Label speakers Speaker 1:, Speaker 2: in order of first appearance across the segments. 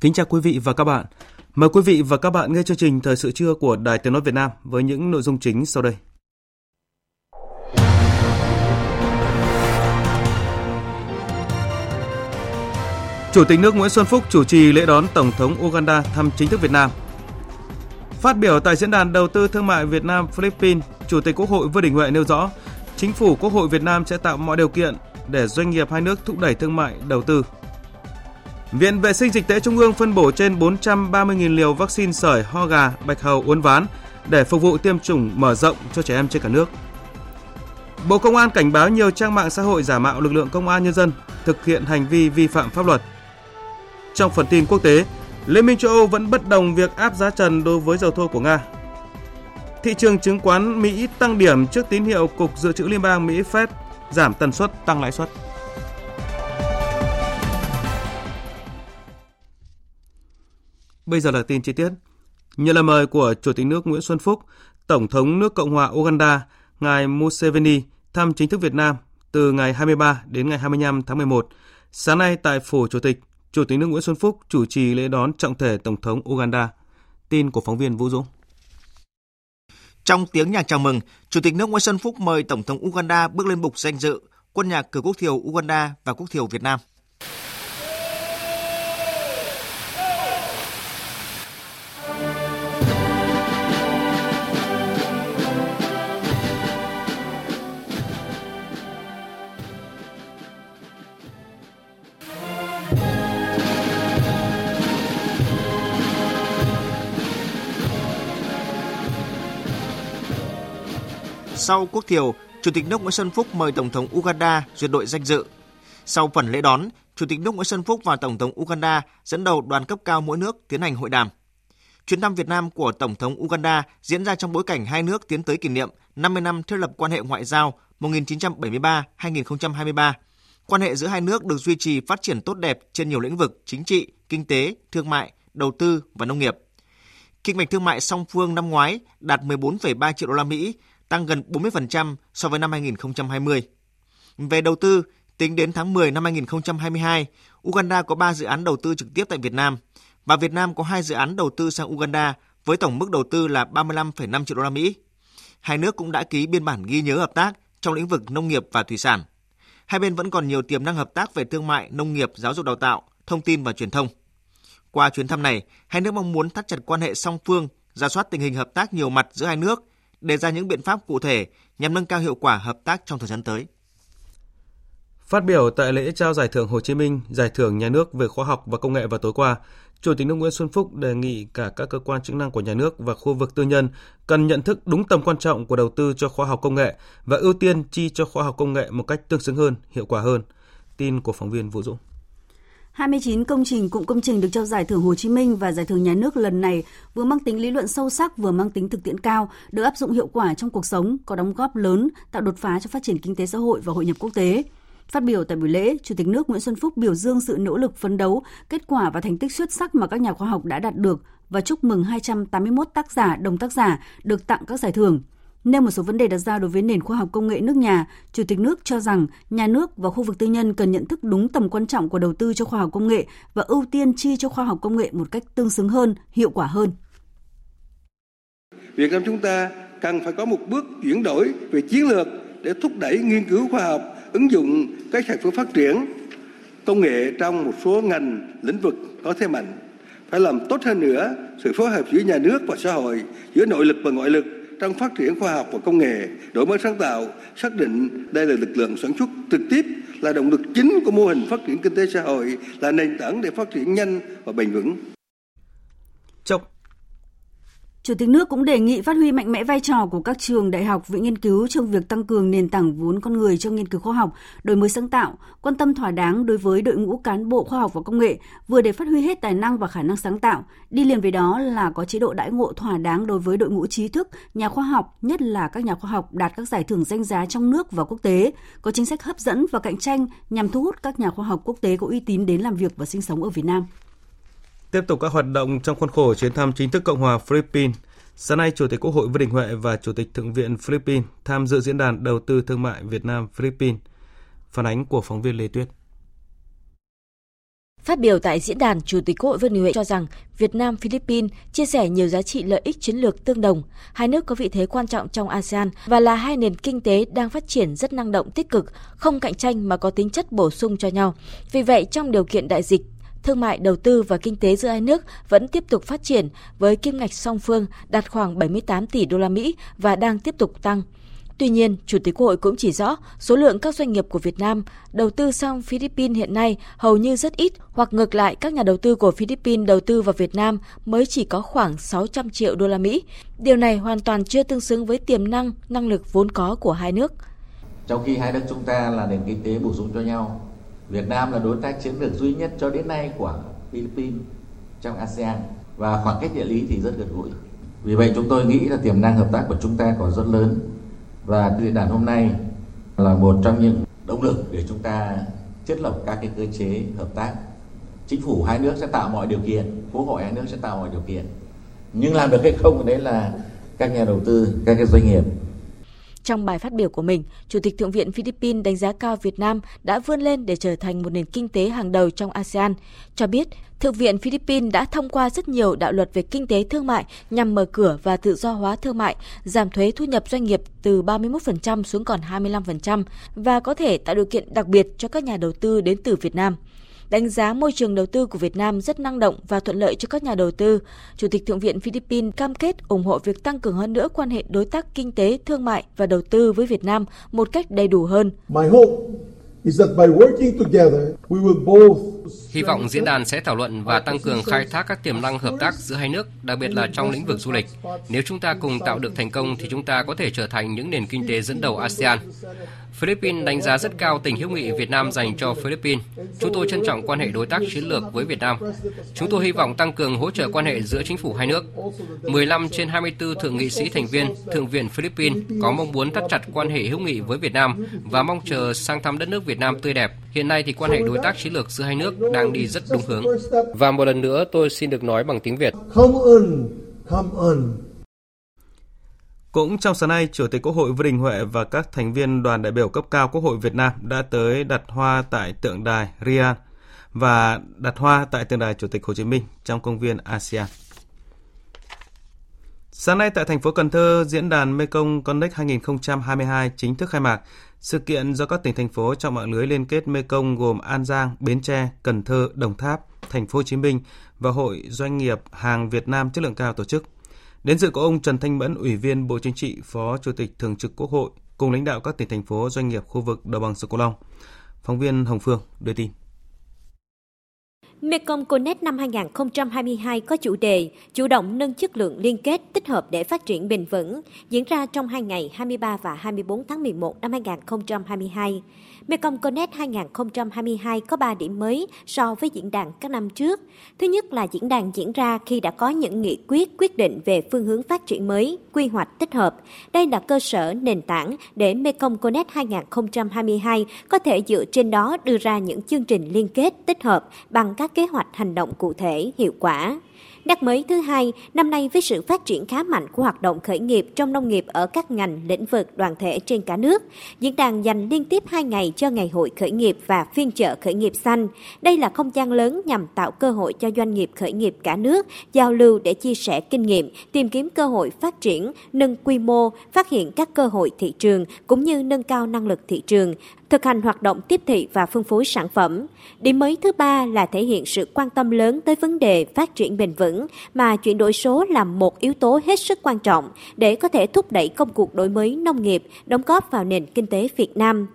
Speaker 1: Kính chào quý vị và các bạn. Mời quý vị và các bạn nghe chương trình Thời sự trưa của Đài Tiếng Nói Việt Nam với những nội dung chính sau đây. Chủ tịch nước Nguyễn Xuân Phúc chủ trì lễ đón Tổng thống Uganda thăm chính thức Việt Nam. Phát biểu tại Diễn đàn Đầu tư Thương mại Việt Nam Philippines, Chủ tịch Quốc hội Vương Đình Huệ nêu rõ, Chính phủ Quốc hội Việt Nam sẽ tạo mọi điều kiện để doanh nghiệp hai nước thúc đẩy thương mại, đầu tư, Viện Vệ sinh Dịch tễ Trung ương phân bổ trên 430.000 liều vaccine sởi, ho gà, bạch hầu, uốn ván để phục vụ tiêm chủng mở rộng cho trẻ em trên cả nước. Bộ Công an cảnh báo nhiều trang mạng xã hội giả mạo lực lượng công an nhân dân thực hiện hành vi vi phạm pháp luật. Trong phần tin quốc tế, Liên minh châu Âu vẫn bất đồng việc áp giá trần đối với dầu thô của Nga. Thị trường chứng khoán Mỹ tăng điểm trước tín hiệu Cục Dự trữ Liên bang Mỹ Fed giảm tần suất tăng lãi suất. Bây giờ là tin chi tiết. Nhận lời mời của Chủ tịch nước Nguyễn Xuân Phúc, Tổng thống nước Cộng hòa Uganda, ngài Museveni thăm chính thức Việt Nam từ ngày 23 đến ngày 25 tháng 11. Sáng nay tại phủ Chủ tịch, Chủ tịch nước Nguyễn Xuân Phúc chủ trì lễ đón trọng thể Tổng thống Uganda. Tin của phóng viên Vũ Dũng.
Speaker 2: Trong tiếng nhạc chào mừng, Chủ tịch nước Nguyễn Xuân Phúc mời Tổng thống Uganda bước lên bục danh dự, quân nhạc cử quốc thiều Uganda và quốc thiều Việt Nam. Sau quốc thiều, Chủ tịch nước Nguyễn Xuân Phúc mời Tổng thống Uganda duyệt đội danh dự. Sau phần lễ đón, Chủ tịch nước Nguyễn Xuân Phúc và Tổng thống Uganda dẫn đầu đoàn cấp cao mỗi nước tiến hành hội đàm. Chuyến thăm Việt Nam của Tổng thống Uganda diễn ra trong bối cảnh hai nước tiến tới kỷ niệm 50 năm thiết lập quan hệ ngoại giao 1973-2023. Quan hệ giữa hai nước được duy trì phát triển tốt đẹp trên nhiều lĩnh vực chính trị, kinh tế, thương mại, đầu tư và nông nghiệp. Kinh mạch thương mại song phương năm ngoái đạt 14,3 triệu đô la Mỹ, tăng gần 40% so với năm 2020. Về đầu tư, tính đến tháng 10 năm 2022, Uganda có 3 dự án đầu tư trực tiếp tại Việt Nam và Việt Nam có 2 dự án đầu tư sang Uganda với tổng mức đầu tư là 35,5 triệu đô la Mỹ. Hai nước cũng đã ký biên bản ghi nhớ hợp tác trong lĩnh vực nông nghiệp và thủy sản. Hai bên vẫn còn nhiều tiềm năng hợp tác về thương mại, nông nghiệp, giáo dục đào tạo, thông tin và truyền thông. Qua chuyến thăm này, hai nước mong muốn thắt chặt quan hệ song phương, ra soát tình hình hợp tác nhiều mặt giữa hai nước, đề ra những biện pháp cụ thể nhằm nâng cao hiệu quả hợp tác trong thời gian tới.
Speaker 1: Phát biểu tại lễ trao giải thưởng Hồ Chí Minh, giải thưởng nhà nước về khoa học và công nghệ vào tối qua, Chủ tịch nước Nguyễn Xuân Phúc đề nghị cả các cơ quan chức năng của nhà nước và khu vực tư nhân cần nhận thức đúng tầm quan trọng của đầu tư cho khoa học công nghệ và ưu tiên chi cho khoa học công nghệ một cách tương xứng hơn, hiệu quả hơn. Tin của phóng viên Vũ Dũng.
Speaker 3: 29 công trình cụm công trình được trao giải thưởng Hồ Chí Minh và giải thưởng nhà nước lần này vừa mang tính lý luận sâu sắc vừa mang tính thực tiễn cao, được áp dụng hiệu quả trong cuộc sống, có đóng góp lớn, tạo đột phá cho phát triển kinh tế xã hội và hội nhập quốc tế. Phát biểu tại buổi lễ, Chủ tịch nước Nguyễn Xuân Phúc biểu dương sự nỗ lực phấn đấu, kết quả và thành tích xuất sắc mà các nhà khoa học đã đạt được và chúc mừng 281 tác giả, đồng tác giả được tặng các giải thưởng. Nêu một số vấn đề đặt ra đối với nền khoa học công nghệ nước nhà, Chủ tịch nước cho rằng nhà nước và khu vực tư nhân cần nhận thức đúng tầm quan trọng của đầu tư cho khoa học công nghệ và ưu tiên chi cho khoa học công nghệ một cách tương xứng hơn, hiệu quả hơn.
Speaker 4: Việt Nam chúng ta cần phải có một bước chuyển đổi về chiến lược để thúc đẩy nghiên cứu khoa học, ứng dụng các sản phẩm phát triển công nghệ trong một số ngành lĩnh vực có thế mạnh. Phải làm tốt hơn nữa sự phối hợp giữa nhà nước và xã hội, giữa nội lực và ngoại lực trong phát triển khoa học và công nghệ, đổi mới sáng tạo, xác định đây là lực lượng sản xuất trực tiếp là động lực chính của mô hình phát triển kinh tế xã hội, là nền tảng để phát triển nhanh và bền vững.
Speaker 1: Trong
Speaker 3: Chủ tịch nước cũng đề nghị phát huy mạnh mẽ vai trò của các trường đại học viện nghiên cứu trong việc tăng cường nền tảng vốn con người cho nghiên cứu khoa học, đổi mới sáng tạo, quan tâm thỏa đáng đối với đội ngũ cán bộ khoa học và công nghệ, vừa để phát huy hết tài năng và khả năng sáng tạo, đi liền với đó là có chế độ đãi ngộ thỏa đáng đối với đội ngũ trí thức, nhà khoa học, nhất là các nhà khoa học đạt các giải thưởng danh giá trong nước và quốc tế, có chính sách hấp dẫn và cạnh tranh nhằm thu hút các nhà khoa học quốc tế có uy tín đến làm việc và sinh sống ở Việt Nam.
Speaker 1: Tiếp tục các hoạt động trong khuôn khổ chuyến thăm chính thức Cộng hòa Philippines, sáng nay Chủ tịch Quốc hội Vương Đình Huệ và Chủ tịch Thượng viện Philippines tham dự diễn đàn đầu tư thương mại Việt Nam Philippines. Phản ánh của phóng viên Lê Tuyết.
Speaker 5: Phát biểu tại diễn đàn, Chủ tịch Quốc hội Vương Đình Huệ cho rằng Việt Nam Philippines chia sẻ nhiều giá trị lợi ích chiến lược tương đồng, hai nước có vị thế quan trọng trong ASEAN và là hai nền kinh tế đang phát triển rất năng động tích cực, không cạnh tranh mà có tính chất bổ sung cho nhau. Vì vậy, trong điều kiện đại dịch, thương mại, đầu tư và kinh tế giữa hai nước vẫn tiếp tục phát triển với kim ngạch song phương đạt khoảng 78 tỷ đô la Mỹ và đang tiếp tục tăng. Tuy nhiên, Chủ tịch Quốc hội cũng chỉ rõ số lượng các doanh nghiệp của Việt Nam đầu tư sang Philippines hiện nay hầu như rất ít hoặc ngược lại các nhà đầu tư của Philippines đầu tư vào Việt Nam mới chỉ có khoảng 600 triệu đô la Mỹ. Điều này hoàn toàn chưa tương xứng với tiềm năng, năng lực vốn có của hai nước.
Speaker 6: Trong khi hai nước chúng ta là nền kinh tế bổ sung cho nhau, Việt Nam là đối tác chiến lược duy nhất cho đến nay của Philippines trong ASEAN và khoảng cách địa lý thì rất gần gũi. Vì vậy chúng tôi nghĩ là tiềm năng hợp tác của chúng ta còn rất lớn và diễn đàn hôm nay là một trong những động lực để chúng ta thiết lập các cái cơ chế hợp tác. Chính phủ hai nước sẽ tạo mọi điều kiện, quốc hội hai nước sẽ tạo mọi điều kiện. Nhưng làm được hay không đấy là các nhà đầu tư, các cái doanh nghiệp
Speaker 5: trong bài phát biểu của mình, Chủ tịch Thượng viện Philippines đánh giá cao Việt Nam đã vươn lên để trở thành một nền kinh tế hàng đầu trong ASEAN, cho biết Thượng viện Philippines đã thông qua rất nhiều đạo luật về kinh tế thương mại nhằm mở cửa và tự do hóa thương mại, giảm thuế thu nhập doanh nghiệp từ 31% xuống còn 25% và có thể tạo điều kiện đặc biệt cho các nhà đầu tư đến từ Việt Nam đánh giá môi trường đầu tư của Việt Nam rất năng động và thuận lợi cho các nhà đầu tư. Chủ tịch Thượng viện Philippines cam kết ủng hộ việc tăng cường hơn nữa quan hệ đối tác kinh tế, thương mại và đầu tư với Việt Nam một cách đầy đủ hơn. My hope
Speaker 7: Hy vọng diễn đàn sẽ thảo luận và tăng cường khai thác các tiềm năng hợp tác giữa hai nước, đặc biệt là trong lĩnh vực du lịch. Nếu chúng ta cùng tạo được thành công thì chúng ta có thể trở thành những nền kinh tế dẫn đầu ASEAN. Philippines đánh giá rất cao tình hữu nghị Việt Nam dành cho Philippines. Chúng tôi trân trọng quan hệ đối tác chiến lược với Việt Nam. Chúng tôi hy vọng tăng cường hỗ trợ quan hệ giữa chính phủ hai nước. 15 trên 24 thượng nghị sĩ thành viên Thượng viện Philippines có mong muốn thắt chặt quan hệ hữu nghị với Việt Nam và mong chờ sang thăm đất nước Việt Nam tươi đẹp. Hiện nay thì quan hệ đối tác chiến lược giữa hai nước đang đi rất đúng hướng. Và một lần nữa tôi xin được nói bằng tiếng Việt. Come on, come on.
Speaker 1: Cũng trong sáng nay, Chủ tịch Quốc hội Vương Đình Huệ và các thành viên đoàn đại biểu cấp cao Quốc hội Việt Nam đã tới đặt hoa tại tượng đài ria và đặt hoa tại tượng đài Chủ tịch Hồ Chí Minh trong công viên ASEAN. Sáng nay tại thành phố Cần Thơ, diễn đàn Mekong Connect 2022 chính thức khai mạc. Sự kiện do các tỉnh thành phố trong mạng lưới liên kết Mekong gồm An Giang, Bến Tre, Cần Thơ, Đồng Tháp, Thành phố Hồ Chí Minh và Hội Doanh nghiệp Hàng Việt Nam chất lượng cao tổ chức. Đến dự có ông Trần Thanh Mẫn, Ủy viên Bộ Chính trị, Phó Chủ tịch Thường trực Quốc hội, cùng lãnh đạo các tỉnh thành phố doanh nghiệp khu vực đồng bằng sông Cửu Long. Phóng viên Hồng Phương đưa tin.
Speaker 8: Mekong Connect năm 2022 có chủ đề chủ động nâng chất lượng liên kết tích hợp để phát triển bền vững, diễn ra trong hai ngày 23 và 24 tháng 11 năm 2022. Mekong Connect 2022 có 3 điểm mới so với diễn đàn các năm trước. Thứ nhất là diễn đàn diễn ra khi đã có những nghị quyết quyết định về phương hướng phát triển mới, quy hoạch tích hợp. Đây là cơ sở nền tảng để Mekong Connect 2022 có thể dựa trên đó đưa ra những chương trình liên kết tích hợp bằng các kế hoạch hành động cụ thể, hiệu quả. Nét mới thứ hai, năm nay với sự phát triển khá mạnh của hoạt động khởi nghiệp trong nông nghiệp ở các ngành, lĩnh vực, đoàn thể trên cả nước, diễn đàn dành liên tiếp 2 ngày cho Ngày hội khởi nghiệp và phiên chợ khởi nghiệp xanh. Đây là không gian lớn nhằm tạo cơ hội cho doanh nghiệp khởi nghiệp cả nước giao lưu để chia sẻ kinh nghiệm, tìm kiếm cơ hội phát triển, nâng quy mô, phát hiện các cơ hội thị trường cũng như nâng cao năng lực thị trường, thực hành hoạt động tiếp thị và phân phối sản phẩm. Điểm mới thứ ba là thể hiện sự quan tâm lớn tới vấn đề phát triển bền vững mà chuyển đổi số là một yếu tố hết sức quan trọng để có thể thúc đẩy công cuộc đổi mới nông nghiệp, đóng góp vào nền kinh tế Việt Nam.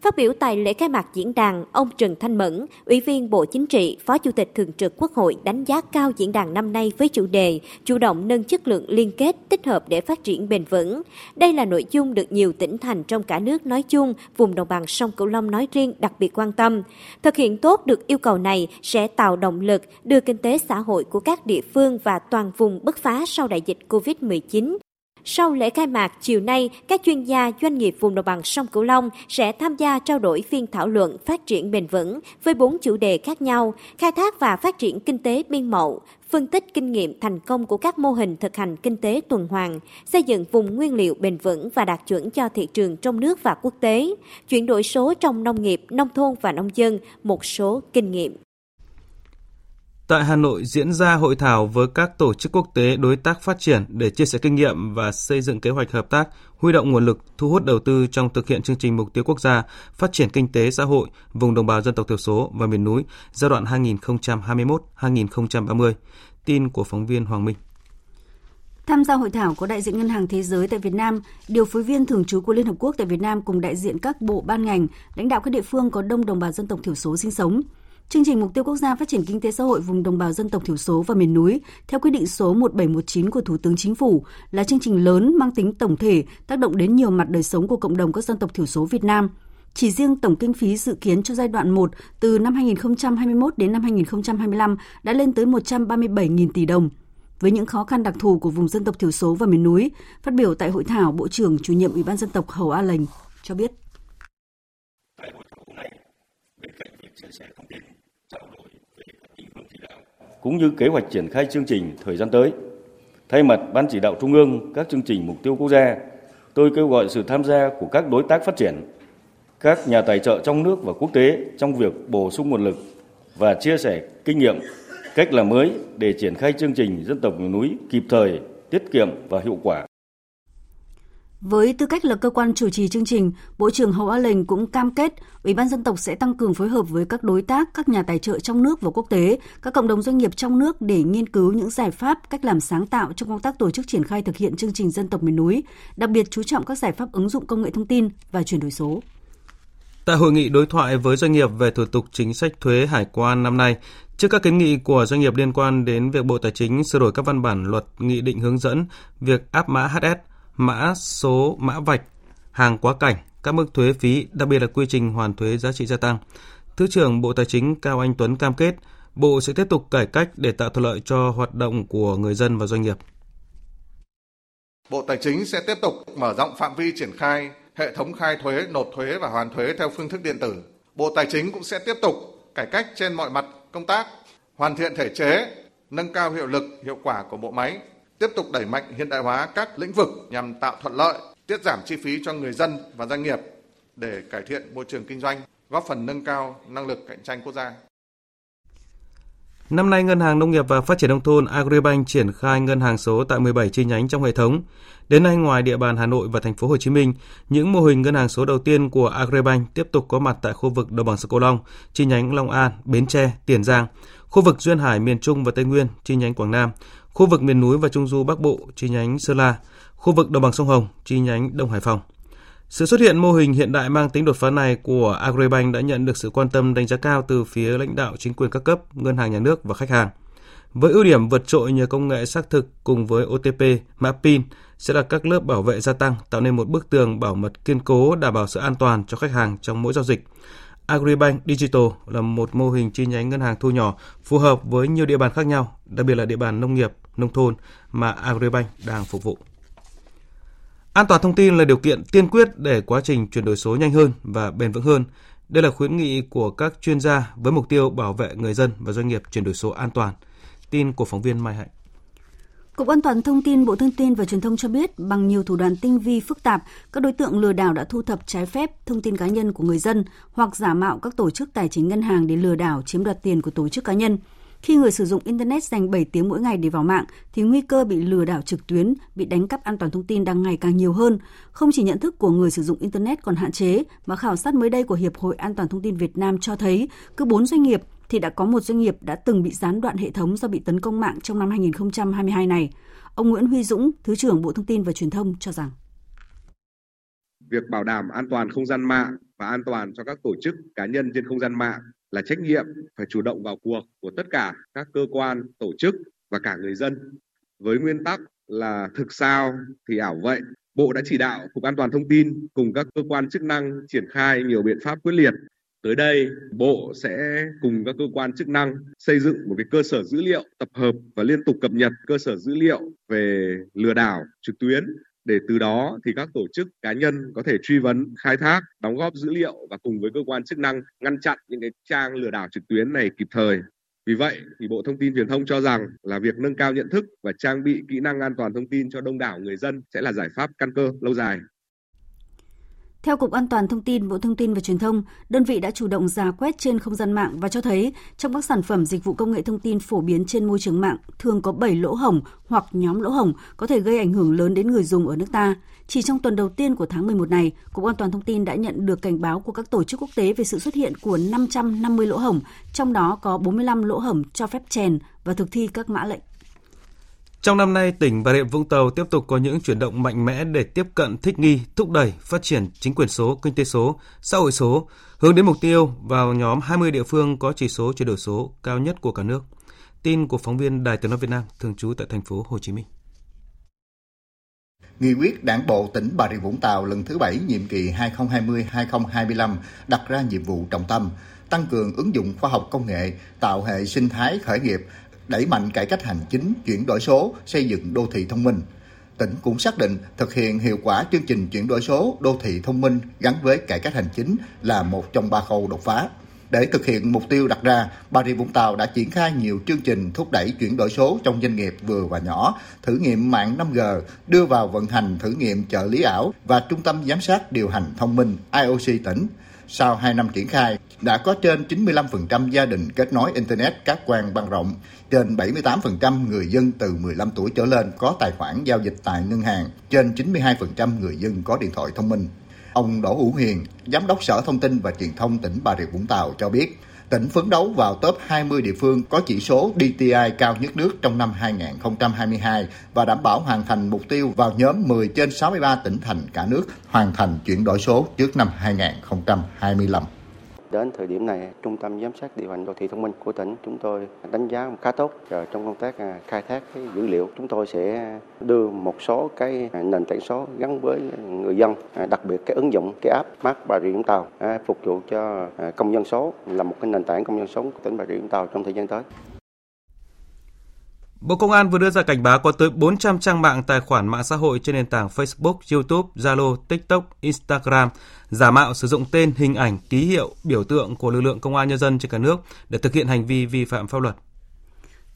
Speaker 8: Phát biểu tại lễ khai mạc diễn đàn, ông Trần Thanh Mẫn, Ủy viên Bộ Chính trị, Phó Chủ tịch Thường trực Quốc hội đánh giá cao diễn đàn năm nay với chủ đề chủ động nâng chất lượng liên kết tích hợp để phát triển bền vững. Đây là nội dung được nhiều tỉnh thành trong cả nước nói chung, vùng đồng bằng sông Cửu Long nói riêng đặc biệt quan tâm. Thực hiện tốt được yêu cầu này sẽ tạo động lực đưa kinh tế xã hội của các địa phương và toàn vùng bứt phá sau đại dịch COVID-19 sau lễ khai mạc chiều nay, các chuyên gia doanh nghiệp vùng đồng bằng sông Cửu Long sẽ tham gia trao đổi phiên thảo luận phát triển bền vững với bốn chủ đề khác nhau: khai thác và phát triển kinh tế biên mậu, phân tích kinh nghiệm thành công của các mô hình thực hành kinh tế tuần hoàn, xây dựng vùng nguyên liệu bền vững và đạt chuẩn cho thị trường trong nước và quốc tế, chuyển đổi số trong nông nghiệp, nông thôn và nông dân, một số kinh nghiệm.
Speaker 1: Tại Hà Nội diễn ra hội thảo với các tổ chức quốc tế đối tác phát triển để chia sẻ kinh nghiệm và xây dựng kế hoạch hợp tác, huy động nguồn lực, thu hút đầu tư trong thực hiện chương trình mục tiêu quốc gia phát triển kinh tế xã hội vùng đồng bào dân tộc thiểu số và miền núi giai đoạn 2021-2030. Tin của phóng viên Hoàng Minh.
Speaker 3: Tham gia hội thảo có đại diện Ngân hàng Thế giới tại Việt Nam, điều phối viên thường trú của Liên Hợp Quốc tại Việt Nam cùng đại diện các bộ ban ngành, lãnh đạo các địa phương có đông đồng bào dân tộc thiểu số sinh sống. Chương trình Mục tiêu Quốc gia Phát triển Kinh tế Xã hội vùng đồng bào dân tộc thiểu số và miền núi theo quyết định số 1719 của Thủ tướng Chính phủ là chương trình lớn mang tính tổng thể, tác động đến nhiều mặt đời sống của cộng đồng các dân tộc thiểu số Việt Nam. Chỉ riêng tổng kinh phí dự kiến cho giai đoạn 1 từ năm 2021 đến năm 2025 đã lên tới 137.000 tỷ đồng. Với những khó khăn đặc thù của vùng dân tộc thiểu số và miền núi, phát biểu tại hội thảo, Bộ trưởng chủ nhiệm Ủy ban dân tộc Hầu A Lệnh cho biết.
Speaker 9: Tại hội thảo này, bên cạnh việc chia sẻ thông tin cũng như kế hoạch triển khai chương trình thời gian tới. Thay mặt Ban chỉ đạo Trung ương các chương trình mục tiêu quốc gia, tôi kêu gọi sự tham gia của các đối tác phát triển, các nhà tài trợ trong nước và quốc tế trong việc bổ sung nguồn lực và chia sẻ kinh nghiệm, cách làm mới để triển khai chương trình dân tộc miền núi kịp thời, tiết kiệm và hiệu quả.
Speaker 3: Với tư cách là cơ quan chủ trì chương trình, Bộ trưởng Hậu A Lệnh cũng cam kết Ủy ban dân tộc sẽ tăng cường phối hợp với các đối tác, các nhà tài trợ trong nước và quốc tế, các cộng đồng doanh nghiệp trong nước để nghiên cứu những giải pháp, cách làm sáng tạo trong công tác tổ chức triển khai thực hiện chương trình dân tộc miền núi, đặc biệt chú trọng các giải pháp ứng dụng công nghệ thông tin và chuyển đổi số.
Speaker 1: Tại hội nghị đối thoại với doanh nghiệp về thủ tục chính sách thuế hải quan năm nay, Trước các kiến nghị của doanh nghiệp liên quan đến việc Bộ Tài chính sửa đổi các văn bản luật nghị định hướng dẫn việc áp mã HS, mã số mã vạch, hàng quá cảnh, các mức thuế phí, đặc biệt là quy trình hoàn thuế giá trị gia tăng. Thứ trưởng Bộ Tài chính Cao Anh Tuấn cam kết Bộ sẽ tiếp tục cải cách để tạo thuận lợi cho hoạt động của người dân và doanh nghiệp.
Speaker 10: Bộ Tài chính sẽ tiếp tục mở rộng phạm vi triển khai hệ thống khai thuế, nộp thuế và hoàn thuế theo phương thức điện tử. Bộ Tài chính cũng sẽ tiếp tục cải cách trên mọi mặt công tác, hoàn thiện thể chế, nâng cao hiệu lực, hiệu quả của bộ máy, tiếp tục đẩy mạnh hiện đại hóa các lĩnh vực nhằm tạo thuận lợi, tiết giảm chi phí cho người dân và doanh nghiệp để cải thiện môi trường kinh doanh, góp phần nâng cao năng lực cạnh tranh quốc gia.
Speaker 1: Năm nay, Ngân hàng Nông nghiệp và Phát triển Nông thôn Agribank triển khai ngân hàng số tại 17 chi nhánh trong hệ thống. Đến nay, ngoài địa bàn Hà Nội và thành phố Hồ Chí Minh, những mô hình ngân hàng số đầu tiên của Agribank tiếp tục có mặt tại khu vực đồng bằng sông Cửu Long, chi nhánh Long An, Bến Tre, Tiền Giang, khu vực duyên hải miền Trung và Tây Nguyên, chi nhánh Quảng Nam, khu vực miền núi và trung du Bắc Bộ chi nhánh Sơn La, khu vực đồng bằng sông Hồng chi nhánh Đông Hải Phòng. Sự xuất hiện mô hình hiện đại mang tính đột phá này của Agribank đã nhận được sự quan tâm đánh giá cao từ phía lãnh đạo chính quyền các cấp, ngân hàng nhà nước và khách hàng. Với ưu điểm vượt trội nhờ công nghệ xác thực cùng với OTP, mã PIN sẽ là các lớp bảo vệ gia tăng, tạo nên một bức tường bảo mật kiên cố đảm bảo sự an toàn cho khách hàng trong mỗi giao dịch. Agribank Digital là một mô hình chi nhánh ngân hàng thu nhỏ phù hợp với nhiều địa bàn khác nhau, đặc biệt là địa bàn nông nghiệp, nông thôn mà Agribank đang phục vụ. An toàn thông tin là điều kiện tiên quyết để quá trình chuyển đổi số nhanh hơn và bền vững hơn. Đây là khuyến nghị của các chuyên gia với mục tiêu bảo vệ người dân và doanh nghiệp chuyển đổi số an toàn. Tin của phóng viên Mai Hạnh.
Speaker 3: Cục An toàn Thông tin Bộ Thông tin và Truyền thông cho biết bằng nhiều thủ đoạn tinh vi phức tạp, các đối tượng lừa đảo đã thu thập trái phép thông tin cá nhân của người dân hoặc giả mạo các tổ chức tài chính ngân hàng để lừa đảo chiếm đoạt tiền của tổ chức cá nhân. Khi người sử dụng Internet dành 7 tiếng mỗi ngày để vào mạng, thì nguy cơ bị lừa đảo trực tuyến, bị đánh cắp an toàn thông tin đang ngày càng nhiều hơn. Không chỉ nhận thức của người sử dụng Internet còn hạn chế, mà khảo sát mới đây của Hiệp hội An toàn thông tin Việt Nam cho thấy cứ 4 doanh nghiệp thì đã có một doanh nghiệp đã từng bị gián đoạn hệ thống do bị tấn công mạng trong năm 2022 này. Ông Nguyễn Huy Dũng, Thứ trưởng Bộ Thông tin và Truyền thông cho rằng
Speaker 11: việc bảo đảm an toàn không gian mạng và an toàn cho các tổ chức cá nhân trên không gian mạng là trách nhiệm phải chủ động vào cuộc của tất cả các cơ quan, tổ chức và cả người dân. Với nguyên tắc là thực sao thì ảo vậy, Bộ đã chỉ đạo Cục An toàn Thông tin cùng các cơ quan chức năng triển khai nhiều biện pháp quyết liệt. Tới đây, Bộ sẽ cùng các cơ quan chức năng xây dựng một cái cơ sở dữ liệu tập hợp và liên tục cập nhật cơ sở dữ liệu về lừa đảo trực tuyến để từ đó thì các tổ chức cá nhân có thể truy vấn, khai thác, đóng góp dữ liệu và cùng với cơ quan chức năng ngăn chặn những cái trang lừa đảo trực tuyến này kịp thời. Vì vậy thì Bộ Thông tin Truyền thông cho rằng là việc nâng cao nhận thức và trang bị kỹ năng an toàn thông tin cho đông đảo người dân sẽ là giải pháp căn cơ lâu dài.
Speaker 3: Theo Cục An toàn Thông tin, Bộ Thông tin và Truyền thông, đơn vị đã chủ động giả quét trên không gian mạng và cho thấy trong các sản phẩm dịch vụ công nghệ thông tin phổ biến trên môi trường mạng thường có 7 lỗ hổng hoặc nhóm lỗ hổng có thể gây ảnh hưởng lớn đến người dùng ở nước ta. Chỉ trong tuần đầu tiên của tháng 11 này, Cục An toàn Thông tin đã nhận được cảnh báo của các tổ chức quốc tế về sự xuất hiện của 550 lỗ hổng, trong đó có 45 lỗ hổng cho phép chèn và thực thi các mã lệnh.
Speaker 1: Trong năm nay, tỉnh Bà Rịa Vũng Tàu tiếp tục có những chuyển động mạnh mẽ để tiếp cận thích nghi, thúc đẩy phát triển chính quyền số, kinh tế số, xã hội số, hướng đến mục tiêu vào nhóm 20 địa phương có chỉ số chuyển đổi số cao nhất của cả nước. Tin của phóng viên Đài Tiếng nói Việt Nam thường trú tại thành phố Hồ Chí Minh.
Speaker 12: Nghị quyết Đảng bộ tỉnh Bà Rịa Vũng Tàu lần thứ 7 nhiệm kỳ 2020-2025 đặt ra nhiệm vụ trọng tâm tăng cường ứng dụng khoa học công nghệ, tạo hệ sinh thái khởi nghiệp, đẩy mạnh cải cách hành chính, chuyển đổi số, xây dựng đô thị thông minh. Tỉnh cũng xác định thực hiện hiệu quả chương trình chuyển đổi số đô thị thông minh gắn với cải cách hành chính là một trong ba khâu đột phá. Để thực hiện mục tiêu đặt ra, Bà Rịa Vũng Tàu đã triển khai nhiều chương trình thúc đẩy chuyển đổi số trong doanh nghiệp vừa và nhỏ, thử nghiệm mạng 5G, đưa vào vận hành thử nghiệm trợ lý ảo và trung tâm giám sát điều hành thông minh IOC tỉnh. Sau 2 năm triển khai, đã có trên 95% gia đình kết nối Internet các quan băng rộng, trên 78% người dân từ 15 tuổi trở lên có tài khoản giao dịch tại ngân hàng, trên 92% người dân có điện thoại thông minh. Ông Đỗ Hữu Hiền, Giám đốc Sở Thông tin và Truyền thông tỉnh Bà Rịa Vũng Tàu cho biết, tỉnh phấn đấu vào top 20 địa phương có chỉ số DTI cao nhất nước trong năm 2022 và đảm bảo hoàn thành mục tiêu vào nhóm 10 trên 63 tỉnh thành cả nước hoàn thành chuyển đổi số trước năm 2025.
Speaker 13: Đến thời điểm này, Trung tâm Giám sát điều hành đô thị thông minh của tỉnh chúng tôi đánh giá khá tốt rồi trong công tác à, khai thác cái dữ liệu. Chúng tôi sẽ đưa một số cái à, nền tảng số gắn với người dân, à, đặc biệt cái ứng dụng cái app Mát Bà Rịa Vũng Tàu phục vụ cho công dân số là một cái nền tảng công dân số của tỉnh Bà Rịa Vũng Tàu trong thời gian tới.
Speaker 1: Bộ Công an vừa đưa ra cảnh báo có tới 400 trang mạng tài khoản mạng xã hội trên nền tảng Facebook, YouTube, Zalo, TikTok, Instagram giả mạo sử dụng tên, hình ảnh, ký hiệu, biểu tượng của lực lượng công an nhân dân trên cả nước để thực hiện hành vi vi phạm pháp luật.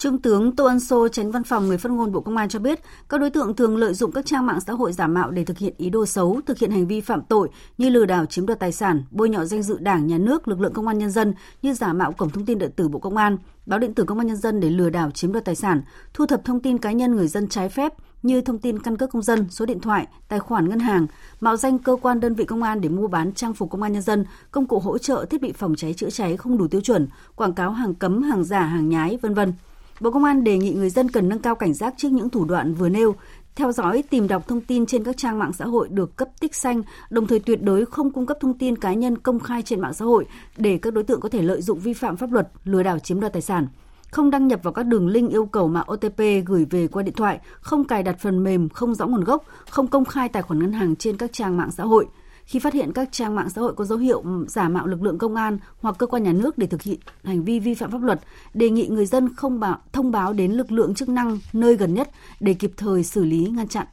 Speaker 3: Trung tướng Tô Ân Sô, tránh văn phòng người phát ngôn Bộ Công an cho biết, các đối tượng thường lợi dụng các trang mạng xã hội giả mạo để thực hiện ý đồ xấu, thực hiện hành vi phạm tội như lừa đảo chiếm đoạt tài sản, bôi nhọ danh dự Đảng, Nhà nước, lực lượng công an nhân dân như giả mạo cổng thông tin điện tử Bộ Công an, báo điện tử Công an nhân dân để lừa đảo chiếm đoạt tài sản, thu thập thông tin cá nhân người dân trái phép như thông tin căn cước công dân, số điện thoại, tài khoản ngân hàng, mạo danh cơ quan đơn vị công an để mua bán trang phục công an nhân dân, công cụ hỗ trợ, thiết bị phòng cháy chữa cháy không đủ tiêu chuẩn, quảng cáo hàng cấm, hàng giả, hàng nhái, vân vân. Bộ Công an đề nghị người dân cần nâng cao cảnh giác trước những thủ đoạn vừa nêu, theo dõi, tìm đọc thông tin trên các trang mạng xã hội được cấp tích xanh, đồng thời tuyệt đối không cung cấp thông tin cá nhân công khai trên mạng xã hội để các đối tượng có thể lợi dụng vi phạm pháp luật, lừa đảo chiếm đoạt tài sản. Không đăng nhập vào các đường link yêu cầu mã OTP gửi về qua điện thoại, không cài đặt phần mềm không rõ nguồn gốc, không công khai tài khoản ngân hàng trên các trang mạng xã hội – khi phát hiện các trang mạng xã hội có dấu hiệu ừ, giả mạo lực lượng công an hoặc cơ quan nhà nước để thực hiện hành vi vi phạm pháp luật, đề nghị người dân không báo thông báo đến lực lượng chức năng nơi gần nhất để kịp thời xử lý ngăn chặn.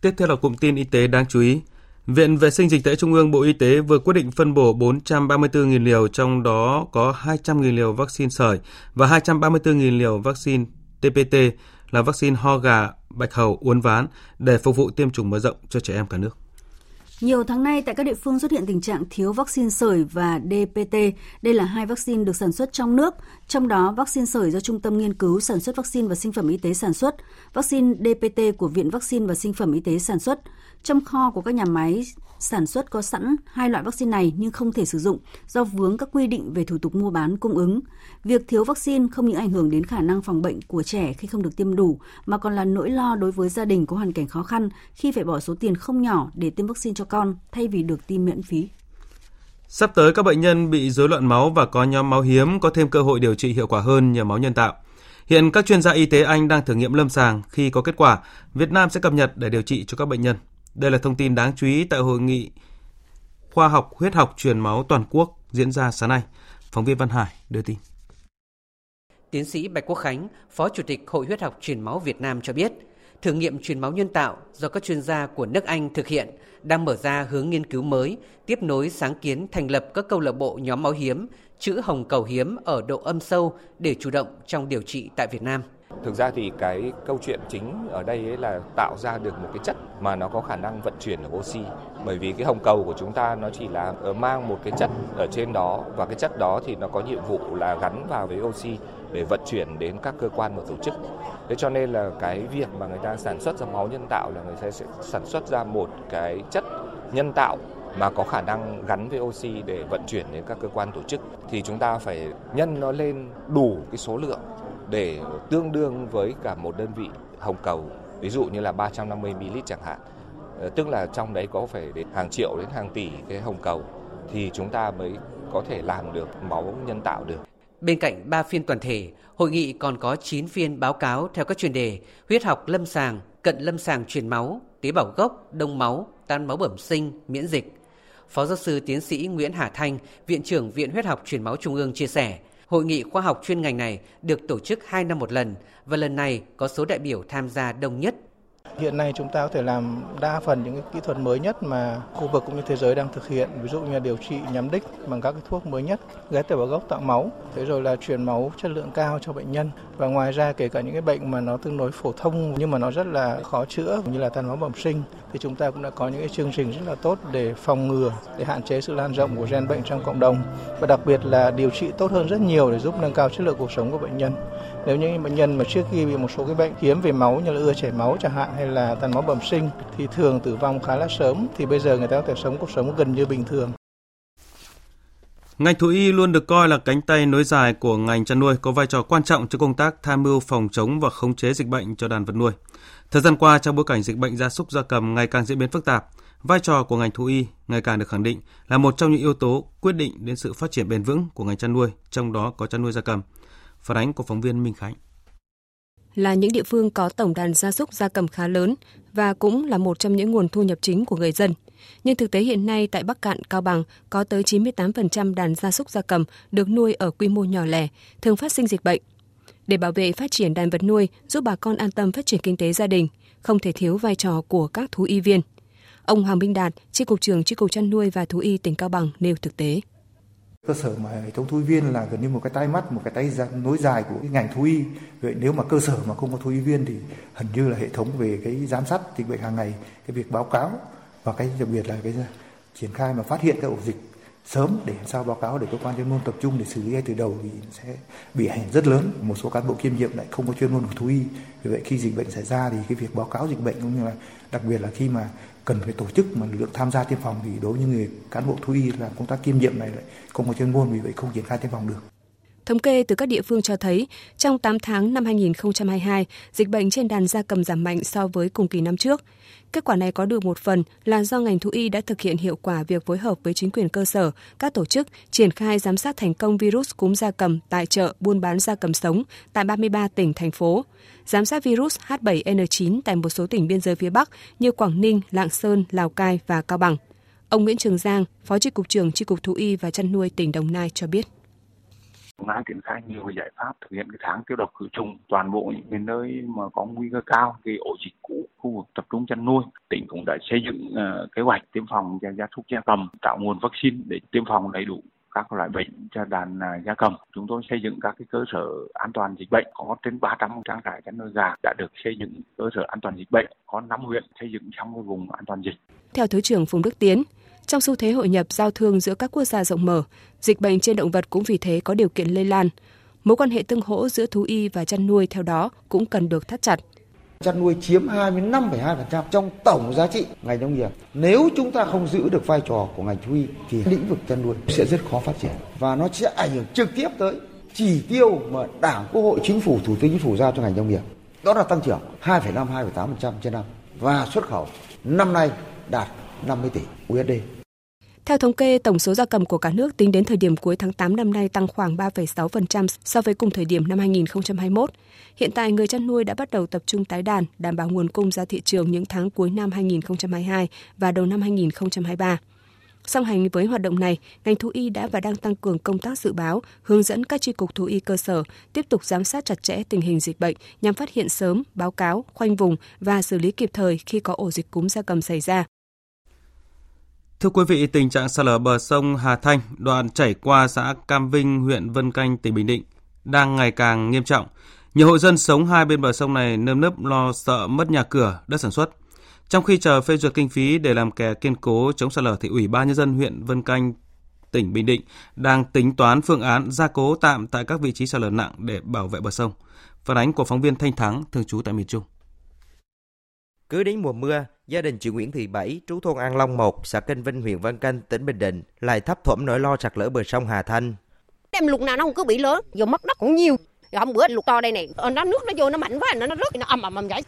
Speaker 1: Tiếp theo là cụm tin y tế đáng chú ý. Viện Vệ sinh Dịch tễ Trung ương Bộ Y tế vừa quyết định phân bổ 434.000 liều, trong đó có 200.000 liều vaccine sởi và 234.000 liều vaccine TPT là vaccine ho gà, bạch hầu, uốn ván để phục vụ tiêm chủng mở rộng cho trẻ em cả nước.
Speaker 3: Nhiều tháng nay tại các địa phương xuất hiện tình trạng thiếu vaccine sởi và DPT. Đây là hai vaccine được sản xuất trong nước, trong đó vaccine sởi do Trung tâm Nghiên cứu Sản xuất Vaccine và Sinh phẩm Y tế sản xuất, vaccine DPT của Viện Vaccine và Sinh phẩm Y tế sản xuất. Trong kho của các nhà máy sản xuất có sẵn hai loại vaccine này nhưng không thể sử dụng do vướng các quy định về thủ tục mua bán cung ứng. Việc thiếu vaccine không những ảnh hưởng đến khả năng phòng bệnh của trẻ khi không được tiêm đủ mà còn là nỗi lo đối với gia đình có hoàn cảnh khó khăn khi phải bỏ số tiền không nhỏ để tiêm vaccine cho con thay vì được tiêm miễn phí.
Speaker 1: Sắp tới các bệnh nhân bị rối loạn máu và có nhóm máu hiếm có thêm cơ hội điều trị hiệu quả hơn nhờ máu nhân tạo. Hiện các chuyên gia y tế Anh đang thử nghiệm lâm sàng, khi có kết quả, Việt Nam sẽ cập nhật để điều trị cho các bệnh nhân. Đây là thông tin đáng chú ý tại hội nghị khoa học huyết học truyền máu toàn quốc diễn ra sáng nay. Phóng viên Văn Hải đưa tin.
Speaker 14: Tiến sĩ Bạch Quốc Khánh, Phó Chủ tịch Hội huyết học truyền máu Việt Nam cho biết, thử nghiệm truyền máu nhân tạo do các chuyên gia của nước Anh thực hiện đang mở ra hướng nghiên cứu mới, tiếp nối sáng kiến thành lập các câu lạc bộ nhóm máu hiếm, chữ hồng cầu hiếm ở độ âm sâu để chủ động trong điều trị tại Việt Nam.
Speaker 15: Thực ra thì cái câu chuyện chính ở đây ấy là tạo ra được một cái chất mà nó có khả năng vận chuyển được oxy. Bởi vì cái hồng cầu của chúng ta nó chỉ là ờ, mang một cái chất ở trên đó và cái chất đó thì nó có nhiệm vụ là gắn vào với oxy để vận chuyển đến các cơ quan và tổ chức. Thế cho nên là cái việc mà người ta sản xuất ra máu nhân tạo là người ta sẽ sản xuất ra một cái chất nhân tạo mà có khả năng gắn với oxy để vận chuyển đến các cơ quan tổ chức thì chúng ta phải nhân nó lên đủ cái số lượng để tương đương với cả một đơn vị hồng cầu, ví dụ như là 350 ml chẳng hạn ờ, tức là trong đấy có phải đến hàng triệu đến hàng tỷ cái hồng cầu thì chúng ta mới có thể làm được máu nhân tạo được.
Speaker 14: Bên cạnh 3 phiên toàn thể, hội nghị còn có 9 phiên báo cáo theo các chuyên đề huyết học lâm sàng, cận lâm sàng truyền máu, tế bào gốc, đông máu, tan máu bẩm sinh, miễn dịch. Phó giáo sư tiến sĩ Nguyễn Hà Thanh, Viện trưởng Viện Huyết học Truyền máu Trung ương chia sẻ, Hội nghị khoa học chuyên ngành này được tổ chức 2 năm một lần và lần này có số đại biểu tham gia đông nhất
Speaker 16: Hiện nay chúng ta có thể làm đa phần những cái kỹ thuật mới nhất mà khu vực cũng như thế giới đang thực hiện, ví dụ như là điều trị nhắm đích bằng các cái thuốc mới nhất, ghép tế bào gốc tạo máu, thế rồi là truyền máu chất lượng cao cho bệnh nhân. Và ngoài ra kể cả những cái bệnh mà nó tương đối phổ thông nhưng mà nó rất là khó chữa như là tan máu bẩm sinh thì chúng ta cũng đã có những cái chương trình rất là tốt để phòng ngừa, để hạn chế sự lan rộng của gen bệnh trong cộng đồng. Và đặc biệt là điều trị tốt hơn rất nhiều để giúp nâng cao chất lượng cuộc sống của bệnh nhân. Nếu những bệnh nhân mà trước khi bị một số cái bệnh hiếm về máu như là ưa chảy máu chẳng hạn hay là tan máu bẩm sinh thì thường tử vong khá là sớm thì bây giờ người ta có thể sống cuộc sống gần như bình thường.
Speaker 1: Ngành thú y luôn được coi là cánh tay nối dài của ngành chăn nuôi, có vai trò quan trọng trong công tác tham mưu phòng chống và khống chế dịch bệnh cho đàn vật nuôi. Thời gian qua, trong bối cảnh dịch bệnh gia súc gia cầm ngày càng diễn biến phức tạp, vai trò của ngành thú y ngày càng được khẳng định là một trong những yếu tố quyết định đến sự phát triển bền vững của ngành chăn nuôi, trong đó có chăn nuôi gia cầm. Phản ánh của phóng viên Minh Khánh.
Speaker 17: Là những địa phương có tổng đàn gia súc gia cầm khá lớn và cũng là một trong những nguồn thu nhập chính của người dân. Nhưng thực tế hiện nay tại Bắc Cạn, Cao Bằng có tới 98% đàn gia súc gia cầm được nuôi ở quy mô nhỏ lẻ, thường phát sinh dịch bệnh. Để bảo vệ phát triển đàn vật nuôi, giúp bà con an tâm phát triển kinh tế gia đình, không thể thiếu vai trò của các thú y viên. Ông Hoàng Minh Đạt, Chi cục trưởng Chi cục chăn nuôi và thú y tỉnh Cao Bằng nêu thực tế
Speaker 18: cơ sở mà hệ thống thú y viên là gần như một cái tay mắt, một cái tay nối dài của cái ngành thú y. Vậy nếu mà cơ sở mà không có thú y viên thì hình như là hệ thống về cái giám sát dịch bệnh hàng ngày, cái việc báo cáo và cái đặc biệt là cái triển khai mà phát hiện các ổ dịch sớm để làm sao báo cáo để cơ quan chuyên môn tập trung để xử lý ngay từ đầu thì sẽ bị ảnh hưởng rất lớn. Một số cán bộ kiêm nhiệm lại không có chuyên môn của thú y. Vì vậy khi dịch bệnh xảy ra thì cái việc báo cáo dịch bệnh cũng như là đặc biệt là khi mà cần phải tổ chức mà lực lượng tham gia tiêm phòng thì đối với người cán bộ thú y làm công tác kiêm nhiệm này lại không có chuyên môn vì vậy không triển khai tiêm phòng được.
Speaker 17: Thống kê từ các địa phương cho thấy, trong 8 tháng năm 2022, dịch bệnh trên đàn gia cầm giảm mạnh so với cùng kỳ năm trước. Kết quả này có được một phần là do ngành thú y đã thực hiện hiệu quả việc phối hợp với chính quyền cơ sở, các tổ chức triển khai giám sát thành công virus cúm gia cầm tại chợ buôn bán gia cầm sống tại 33 tỉnh, thành phố, giám sát virus H7N9 tại một số tỉnh biên giới phía Bắc như Quảng Ninh, Lạng Sơn, Lào Cai và Cao Bằng. Ông Nguyễn Trường Giang, Phó Chi cục trưởng Chi cục Thú y và Chăn nuôi tỉnh Đồng Nai cho biết
Speaker 19: cũng đã triển khai nhiều giải pháp thực hiện cái tháng tiêu độc khử trùng toàn bộ những cái nơi mà có nguy cơ cao cái ổ dịch cũ khu vực tập trung chăn nuôi tỉnh cũng đã xây dựng uh, kế hoạch tiêm phòng cho gia súc gia cầm tạo nguồn vaccine để tiêm phòng đầy đủ các loại bệnh cho đàn à, gia cầm. Chúng tôi xây dựng các cái cơ sở an toàn dịch bệnh có trên 300 trang trại chăn nuôi gà đã được xây dựng cơ sở an toàn dịch bệnh, có 5 huyện xây dựng trong cái vùng an toàn dịch.
Speaker 17: Theo Thứ trưởng Phùng Đức Tiến, trong xu thế hội nhập giao thương giữa các quốc gia rộng mở, dịch bệnh trên động vật cũng vì thế có điều kiện lây lan. Mối quan hệ tương hỗ giữa thú y và chăn nuôi theo đó cũng cần được thắt chặt.
Speaker 20: Chăn nuôi chiếm 25,2% trong tổng giá trị ngành nông nghiệp. Nếu chúng ta không giữ được vai trò của ngành thú y thì lĩnh vực chăn nuôi sẽ rất khó phát triển và nó sẽ ảnh hưởng trực tiếp tới chỉ tiêu mà Đảng, Quốc hội, Chính phủ, Thủ tướng Chính phủ giao cho ngành nông nghiệp. Đó là tăng trưởng 2,5 2,8% trên năm và xuất khẩu năm nay đạt 50 tỷ USD.
Speaker 17: Theo thống kê, tổng số gia cầm của cả nước tính đến thời điểm cuối tháng 8 năm nay tăng khoảng 3,6% so với cùng thời điểm năm 2021. Hiện tại, người chăn nuôi đã bắt đầu tập trung tái đàn, đảm bảo nguồn cung ra thị trường những tháng cuối năm 2022 và đầu năm 2023. Song hành với hoạt động này, ngành thú y đã và đang tăng cường công tác dự báo, hướng dẫn các tri cục thú y cơ sở tiếp tục giám sát chặt chẽ tình hình dịch bệnh nhằm phát hiện sớm, báo cáo, khoanh vùng và xử lý kịp thời khi có ổ dịch cúm gia cầm xảy ra.
Speaker 1: Thưa quý vị, tình trạng sạt lở bờ sông Hà Thanh, đoạn chảy qua xã Cam Vinh, huyện Vân Canh, tỉnh Bình Định đang ngày càng nghiêm trọng. Nhiều hộ dân sống hai bên bờ sông này nơm nớp lo sợ mất nhà cửa, đất sản xuất. Trong khi chờ phê duyệt kinh phí để làm kè kiên cố chống sạt lở thì Ủy ban nhân dân huyện Vân Canh tỉnh Bình Định đang tính toán phương án gia cố tạm tại các vị trí sạt lở nặng để bảo vệ bờ sông. Phản ánh của phóng viên Thanh Thắng thường trú tại miền Trung.
Speaker 2: Cứ đến mùa mưa, gia đình chị Nguyễn Thị Bảy, trú thôn An Long 1, xã Kênh Vinh, huyện Vân Canh, tỉnh Bình Định lại thấp thỏm nỗi lo sạt lở bờ sông Hà Thanh.
Speaker 21: Em lục nào nó không cứ bị lớn, giờ mất đất cũng nhiều. Rồi hôm bữa lục to đây này, ờ, nó nước nó vô nó mạnh quá, nó nó rớt nó ầm ầm ầm vậy.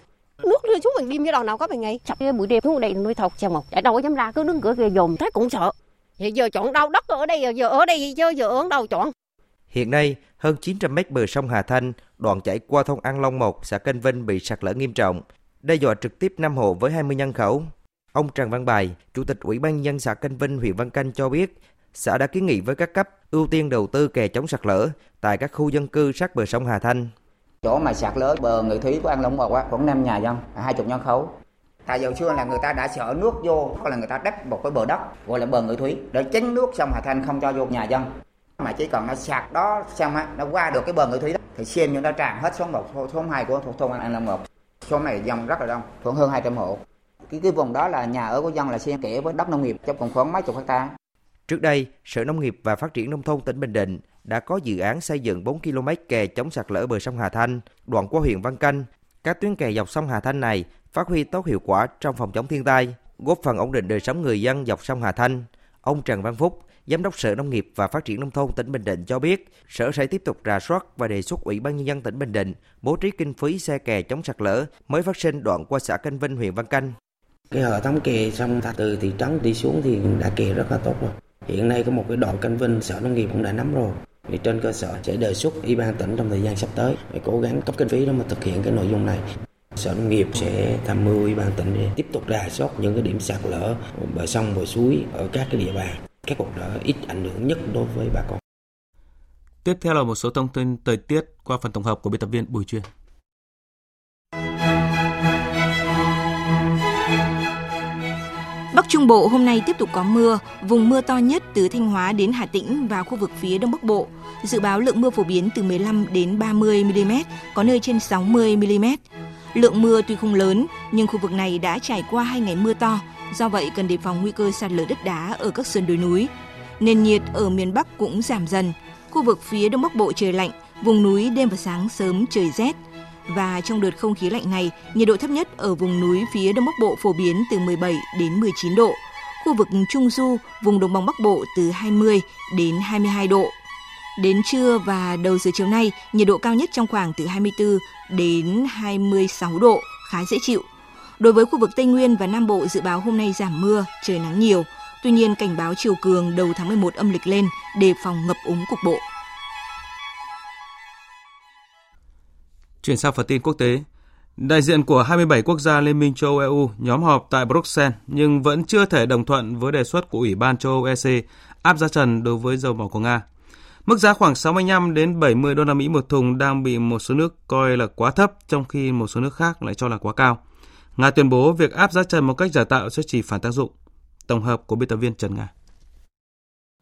Speaker 21: Nước rơi xuống mình đêm với đầu nào có mấy ngày. Chập buổi đêm xuống đây nuôi thọc xem một ở đâu có dám ra cứ đứng cửa kia dồn. Thấy cũng sợ. Thì giờ chọn đâu đất ở đây giờ ở đây chứ giờ ở đâu chọn?
Speaker 2: Hiện nay, hơn 900 mét bờ sông Hà Thanh, đoạn chảy qua thôn An Long 1, xã Kênh Vinh bị sạt lở nghiêm trọng, đe dọa trực tiếp 5 hộ với 20 nhân khẩu. Ông Trần Văn Bài, Chủ tịch Ủy ban nhân xã Canh Vinh, huyện Văn Canh cho biết, xã đã kiến nghị với các cấp ưu tiên đầu tư kè chống sạt lở tại các khu dân cư sát bờ sông Hà Thanh.
Speaker 22: Chỗ mà sạt lở bờ người thúy của An Long một khoảng 5 nhà dân hai chục nhân khẩu. Tại giờ xưa là người ta đã sợ nước vô hoặc là người ta đắp một cái bờ đất gọi là bờ người thúy để tránh nước sông Hà Thanh không cho vô nhà dân. Mà chỉ cần nó sạt đó xong á nó qua được cái bờ người thúy đó thì xem như nó tràn hết xuống một số hai của thôn An Long một số này dân rất là đông khoảng hơn 200 hộ cái cái vùng đó là nhà ở của dân là xen kẽ với đất nông nghiệp trong còn khoảng mấy chục hecta
Speaker 2: Trước đây, Sở Nông nghiệp và Phát triển Nông thôn tỉnh Bình Định đã có dự án xây dựng 4 km kè chống sạt lở bờ sông Hà Thanh, đoạn qua huyện Văn Canh. Các tuyến kè dọc sông Hà Thanh này phát huy tốt hiệu quả trong phòng chống thiên tai, góp phần ổn định đời sống người dân dọc sông Hà Thanh. Ông Trần Văn Phúc, Giám đốc Sở Nông nghiệp và Phát triển Nông thôn tỉnh Bình Định cho biết, Sở sẽ tiếp tục rà soát và đề xuất Ủy ban Nhân dân tỉnh Bình Định bố trí kinh phí xe kè chống sạt lở mới phát sinh đoạn qua xã Canh Vinh, huyện Văn Canh.
Speaker 23: Cái hệ thống kè sông từ thị trấn đi xuống thì đã kè rất là tốt rồi. Hiện nay có một cái đoạn canh vinh sở nông nghiệp cũng đã nắm rồi. Thì trên cơ sở sẽ đề xuất ủy ban tỉnh trong thời gian sắp tới để cố gắng cấp kinh phí để mà thực hiện cái nội dung này. Sở nông nghiệp sẽ tham mưu ủy ban tỉnh để tiếp tục rà soát những cái điểm sạt lở bờ sông bờ suối ở các cái địa bàn, các cuộc đó ít ảnh hưởng nhất đối với bà con.
Speaker 1: Tiếp theo là một số thông tin thời tiết qua phần tổng hợp của biên tập viên Bùi Chuyên.
Speaker 24: Bắc Trung Bộ hôm nay tiếp tục có mưa, vùng mưa to nhất từ Thanh Hóa đến Hà Tĩnh và khu vực phía Đông Bắc Bộ. Dự báo lượng mưa phổ biến từ 15 đến 30 mm, có nơi trên 60 mm. Lượng mưa tuy không lớn, nhưng khu vực này đã trải qua hai ngày mưa to, do vậy cần đề phòng nguy cơ sạt lở đất đá ở các sườn đồi núi. Nền nhiệt ở miền Bắc cũng giảm dần. Khu vực phía Đông Bắc Bộ trời lạnh, vùng núi đêm và sáng sớm trời rét, và trong đợt không khí lạnh này, nhiệt độ thấp nhất ở vùng núi phía Đông Bắc Bộ phổ biến từ 17 đến 19 độ, khu vực Trung Du, vùng Đồng bằng Bắc Bộ từ 20 đến 22 độ. Đến trưa và đầu giờ chiều nay, nhiệt độ cao nhất trong khoảng từ 24 đến 26 độ, khá dễ chịu. Đối với khu vực Tây Nguyên và Nam Bộ dự báo hôm nay giảm mưa, trời nắng nhiều. Tuy nhiên cảnh báo chiều cường đầu tháng 11 âm lịch lên đề phòng ngập úng cục bộ.
Speaker 1: Chuyển sang phần tin quốc tế. Đại diện của 27 quốc gia Liên minh châu Âu EU nhóm họp tại Bruxelles nhưng vẫn chưa thể đồng thuận với đề xuất của Ủy ban châu Âu EC áp giá trần đối với dầu mỏ của Nga. Mức giá khoảng 65 đến 70 đô la Mỹ một thùng đang bị một số nước coi là quá thấp trong khi một số nước khác lại cho là quá cao. Nga tuyên bố việc áp giá trần một cách giả tạo sẽ chỉ phản tác dụng. Tổng hợp của biên tập viên Trần Nga.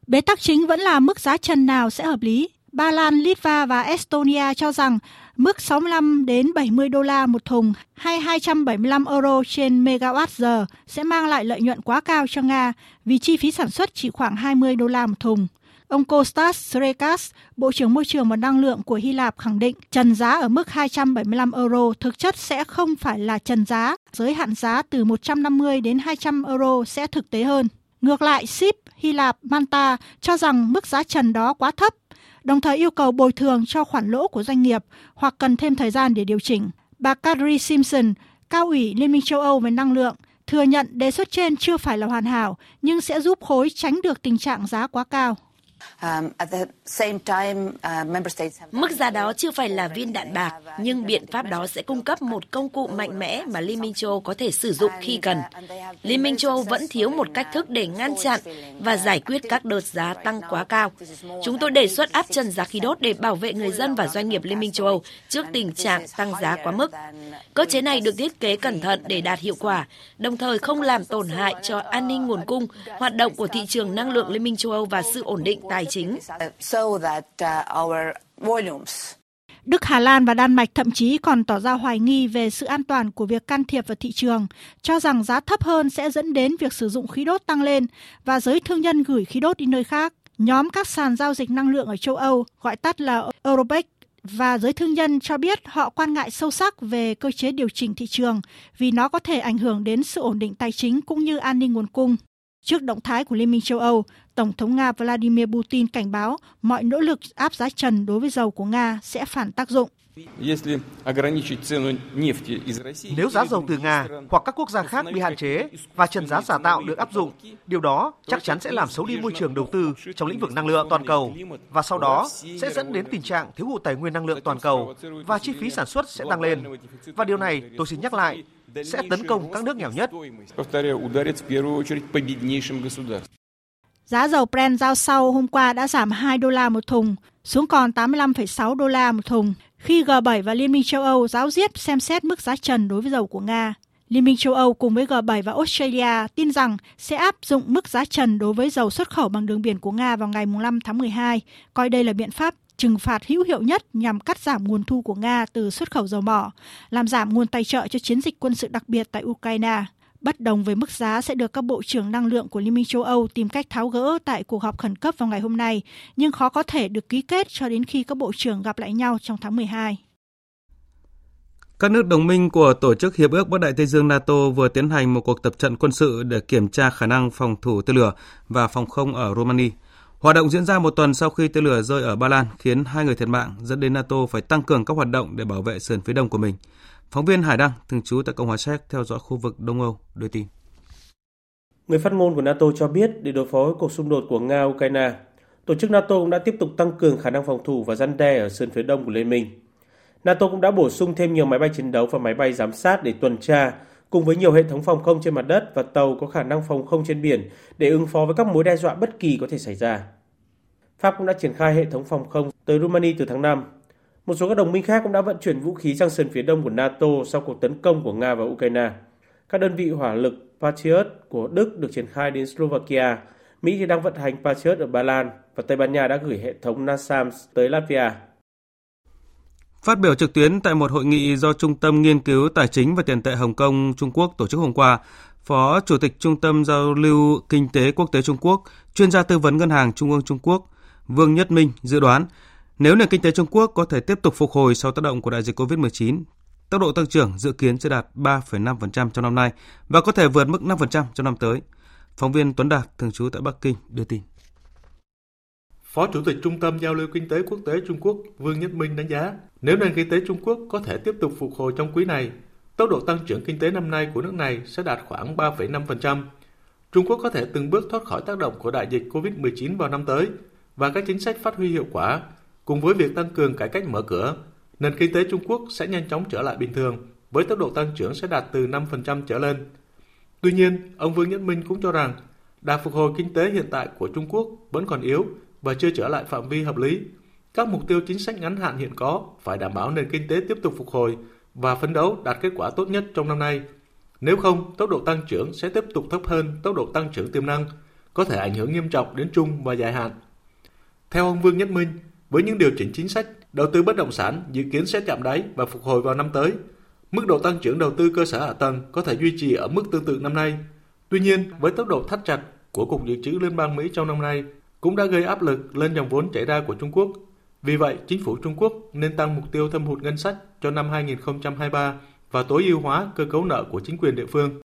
Speaker 25: Bế tắc chính vẫn là mức giá trần nào sẽ hợp lý. Ba Lan, Litva và Estonia cho rằng mức 65 đến 70 đô la một thùng hay 275 euro trên megawatt giờ sẽ mang lại lợi nhuận quá cao cho Nga vì chi phí sản xuất chỉ khoảng 20 đô la một thùng. Ông Kostas Srekas, Bộ trưởng Môi trường và Năng lượng của Hy Lạp khẳng định trần giá ở mức 275 euro thực chất sẽ không phải là trần giá, giới hạn giá từ 150 đến 200 euro sẽ thực tế hơn. Ngược lại, SIP, Hy Lạp, Manta cho rằng mức giá trần đó quá thấp đồng thời yêu cầu bồi thường cho khoản lỗ của doanh nghiệp hoặc cần thêm thời gian để điều chỉnh. Bà Kadri Simpson, cao ủy Liên minh châu Âu về năng lượng, thừa nhận đề xuất trên chưa phải là hoàn hảo nhưng sẽ giúp khối tránh được tình trạng giá quá cao.
Speaker 26: Um, uh, Mức giá đó chưa phải là viên đạn bạc, nhưng biện pháp đó sẽ cung cấp một công cụ mạnh mẽ mà Liên minh châu Âu có thể sử dụng khi cần. Liên minh châu Âu vẫn thiếu một cách thức để ngăn chặn và giải quyết các đợt giá tăng quá cao. Chúng tôi đề xuất áp trần giá khí đốt để bảo vệ người dân và doanh nghiệp Liên minh châu Âu trước tình trạng tăng giá quá mức. Cơ chế này được thiết kế cẩn thận để đạt hiệu quả, đồng thời không làm tổn hại cho an ninh nguồn cung, hoạt động của thị trường năng lượng Liên minh châu Âu và sự ổn định tài chính.
Speaker 25: Đức, Hà Lan và Đan Mạch thậm chí còn tỏ ra hoài nghi về sự an toàn của việc can thiệp vào thị trường, cho rằng giá thấp hơn sẽ dẫn đến việc sử dụng khí đốt tăng lên và giới thương nhân gửi khí đốt đi nơi khác. Nhóm các sàn giao dịch năng lượng ở châu Âu, gọi tắt là Europec, và giới thương nhân cho biết họ quan ngại sâu sắc về cơ chế điều chỉnh thị trường vì nó có thể ảnh hưởng đến sự ổn định tài chính cũng như an ninh nguồn cung. Trước động thái của Liên minh châu Âu, Tổng thống Nga Vladimir Putin cảnh báo mọi nỗ lực áp giá trần đối với dầu của Nga sẽ phản tác dụng.
Speaker 27: Nếu giá dầu từ Nga hoặc các quốc gia khác bị hạn chế và trần giá giả tạo được áp dụng, điều đó chắc chắn sẽ làm xấu đi môi trường đầu tư trong lĩnh vực năng lượng toàn cầu và sau đó sẽ dẫn đến tình trạng thiếu hụt tài nguyên năng lượng toàn cầu và chi phí sản xuất sẽ tăng lên. Và điều này tôi xin nhắc lại sẽ tấn công các nước nghèo nhất.
Speaker 25: Giá dầu Brent giao sau hôm qua đã giảm 2 đô la một thùng, xuống còn 85,6 đô la một thùng, khi G7 và Liên minh châu Âu giáo diết xem xét mức giá trần đối với dầu của Nga. Liên minh châu Âu cùng với G7 và Australia tin rằng sẽ áp dụng mức giá trần đối với dầu xuất khẩu bằng đường biển của Nga vào ngày 5 tháng 12, coi đây là biện pháp trừng phạt hữu hiệu nhất nhằm cắt giảm nguồn thu của Nga từ xuất khẩu dầu mỏ, làm giảm nguồn tài trợ cho chiến dịch quân sự đặc biệt tại Ukraine. Bất đồng với mức giá sẽ được các bộ trưởng năng lượng của Liên minh châu Âu tìm cách tháo gỡ tại cuộc họp khẩn cấp vào ngày hôm nay, nhưng khó có thể được ký kết cho đến khi các bộ trưởng gặp lại nhau trong tháng 12.
Speaker 1: Các nước đồng minh của Tổ chức Hiệp ước Bắc Đại Tây Dương NATO vừa tiến hành một cuộc tập trận quân sự để kiểm tra khả năng phòng thủ tên lửa và phòng không ở Romania. Hoạt động diễn ra một tuần sau khi tên lửa rơi ở Ba Lan khiến hai người thiệt mạng, dẫn đến NATO phải tăng cường các hoạt động để bảo vệ sườn phía đông của mình. Phóng viên Hải Đăng, thường trú tại Cộng hòa Séc theo dõi khu vực Đông Âu, đưa tin.
Speaker 28: Người phát ngôn của NATO cho biết để đối phó với cuộc xung đột của Nga-Ukraine, tổ chức NATO cũng đã tiếp tục tăng cường khả năng phòng thủ và răn đe ở sườn phía đông của Liên minh. NATO cũng đã bổ sung thêm nhiều máy bay chiến đấu và máy bay giám sát để tuần tra, cùng với nhiều hệ thống phòng không trên mặt đất và tàu có khả năng phòng không trên biển để ứng phó với các mối đe dọa bất kỳ có thể xảy ra. Pháp cũng đã triển khai hệ thống phòng không tới Romania từ tháng 5 một số các đồng minh khác cũng đã vận chuyển vũ khí sang sườn phía đông của NATO sau cuộc tấn công của Nga vào Ukraine. Các đơn vị hỏa lực Patriot của Đức được triển khai đến Slovakia, Mỹ thì đang vận hành Patriot ở Ba Lan và Tây Ban Nha đã gửi hệ thống NASAMS tới Latvia.
Speaker 1: Phát biểu trực tuyến tại một hội nghị do Trung tâm Nghiên cứu Tài chính và Tiền tệ Hồng Kông Trung Quốc tổ chức hôm qua, Phó Chủ tịch Trung tâm Giao lưu Kinh tế Quốc tế Trung Quốc, chuyên gia tư vấn Ngân hàng Trung ương Trung Quốc, Vương Nhất Minh dự đoán nếu nền kinh tế Trung Quốc có thể tiếp tục phục hồi sau tác động của đại dịch COVID-19, tốc độ tăng trưởng dự kiến sẽ đạt 3,5% trong năm nay và có thể vượt mức 5% trong năm tới. Phóng viên Tuấn Đạt, thường trú tại Bắc Kinh, đưa tin.
Speaker 29: Phó Chủ tịch Trung tâm Giao lưu Kinh tế Quốc tế Trung Quốc Vương Nhất Minh đánh giá, nếu nền kinh tế Trung Quốc có thể tiếp tục phục hồi trong quý này, tốc độ tăng trưởng kinh tế năm nay của nước này sẽ đạt khoảng 3,5%. Trung Quốc có thể từng bước thoát khỏi tác động của đại dịch COVID-19 vào năm tới và các chính sách phát huy hiệu quả Cùng với việc tăng cường cải cách mở cửa, nền kinh tế Trung Quốc sẽ nhanh chóng trở lại bình thường, với tốc độ tăng trưởng sẽ đạt từ 5% trở lên. Tuy nhiên, ông Vương Nhất Minh cũng cho rằng, đà phục hồi kinh tế hiện tại của Trung Quốc vẫn còn yếu và chưa trở lại phạm vi hợp lý. Các mục tiêu chính sách ngắn hạn hiện có phải đảm bảo nền kinh tế tiếp tục phục hồi và phấn đấu đạt kết quả tốt nhất trong năm nay. Nếu không, tốc độ tăng trưởng sẽ tiếp tục thấp hơn tốc độ tăng trưởng tiềm năng, có thể ảnh hưởng nghiêm trọng đến trung và dài hạn. Theo ông Vương Nhất Minh, với những điều chỉnh chính sách, đầu tư bất động sản dự kiến sẽ chạm đáy và phục hồi vào năm tới. Mức độ tăng trưởng đầu tư cơ sở hạ tầng có thể duy trì ở mức tương tự năm nay. Tuy nhiên, với tốc độ thắt chặt của Cục Dự trữ Liên bang Mỹ trong năm nay cũng đã gây áp lực lên dòng vốn chảy ra của Trung Quốc. Vì vậy, chính phủ Trung Quốc nên tăng mục tiêu thâm hụt ngân sách cho năm 2023 và tối ưu hóa cơ cấu nợ của chính quyền địa phương.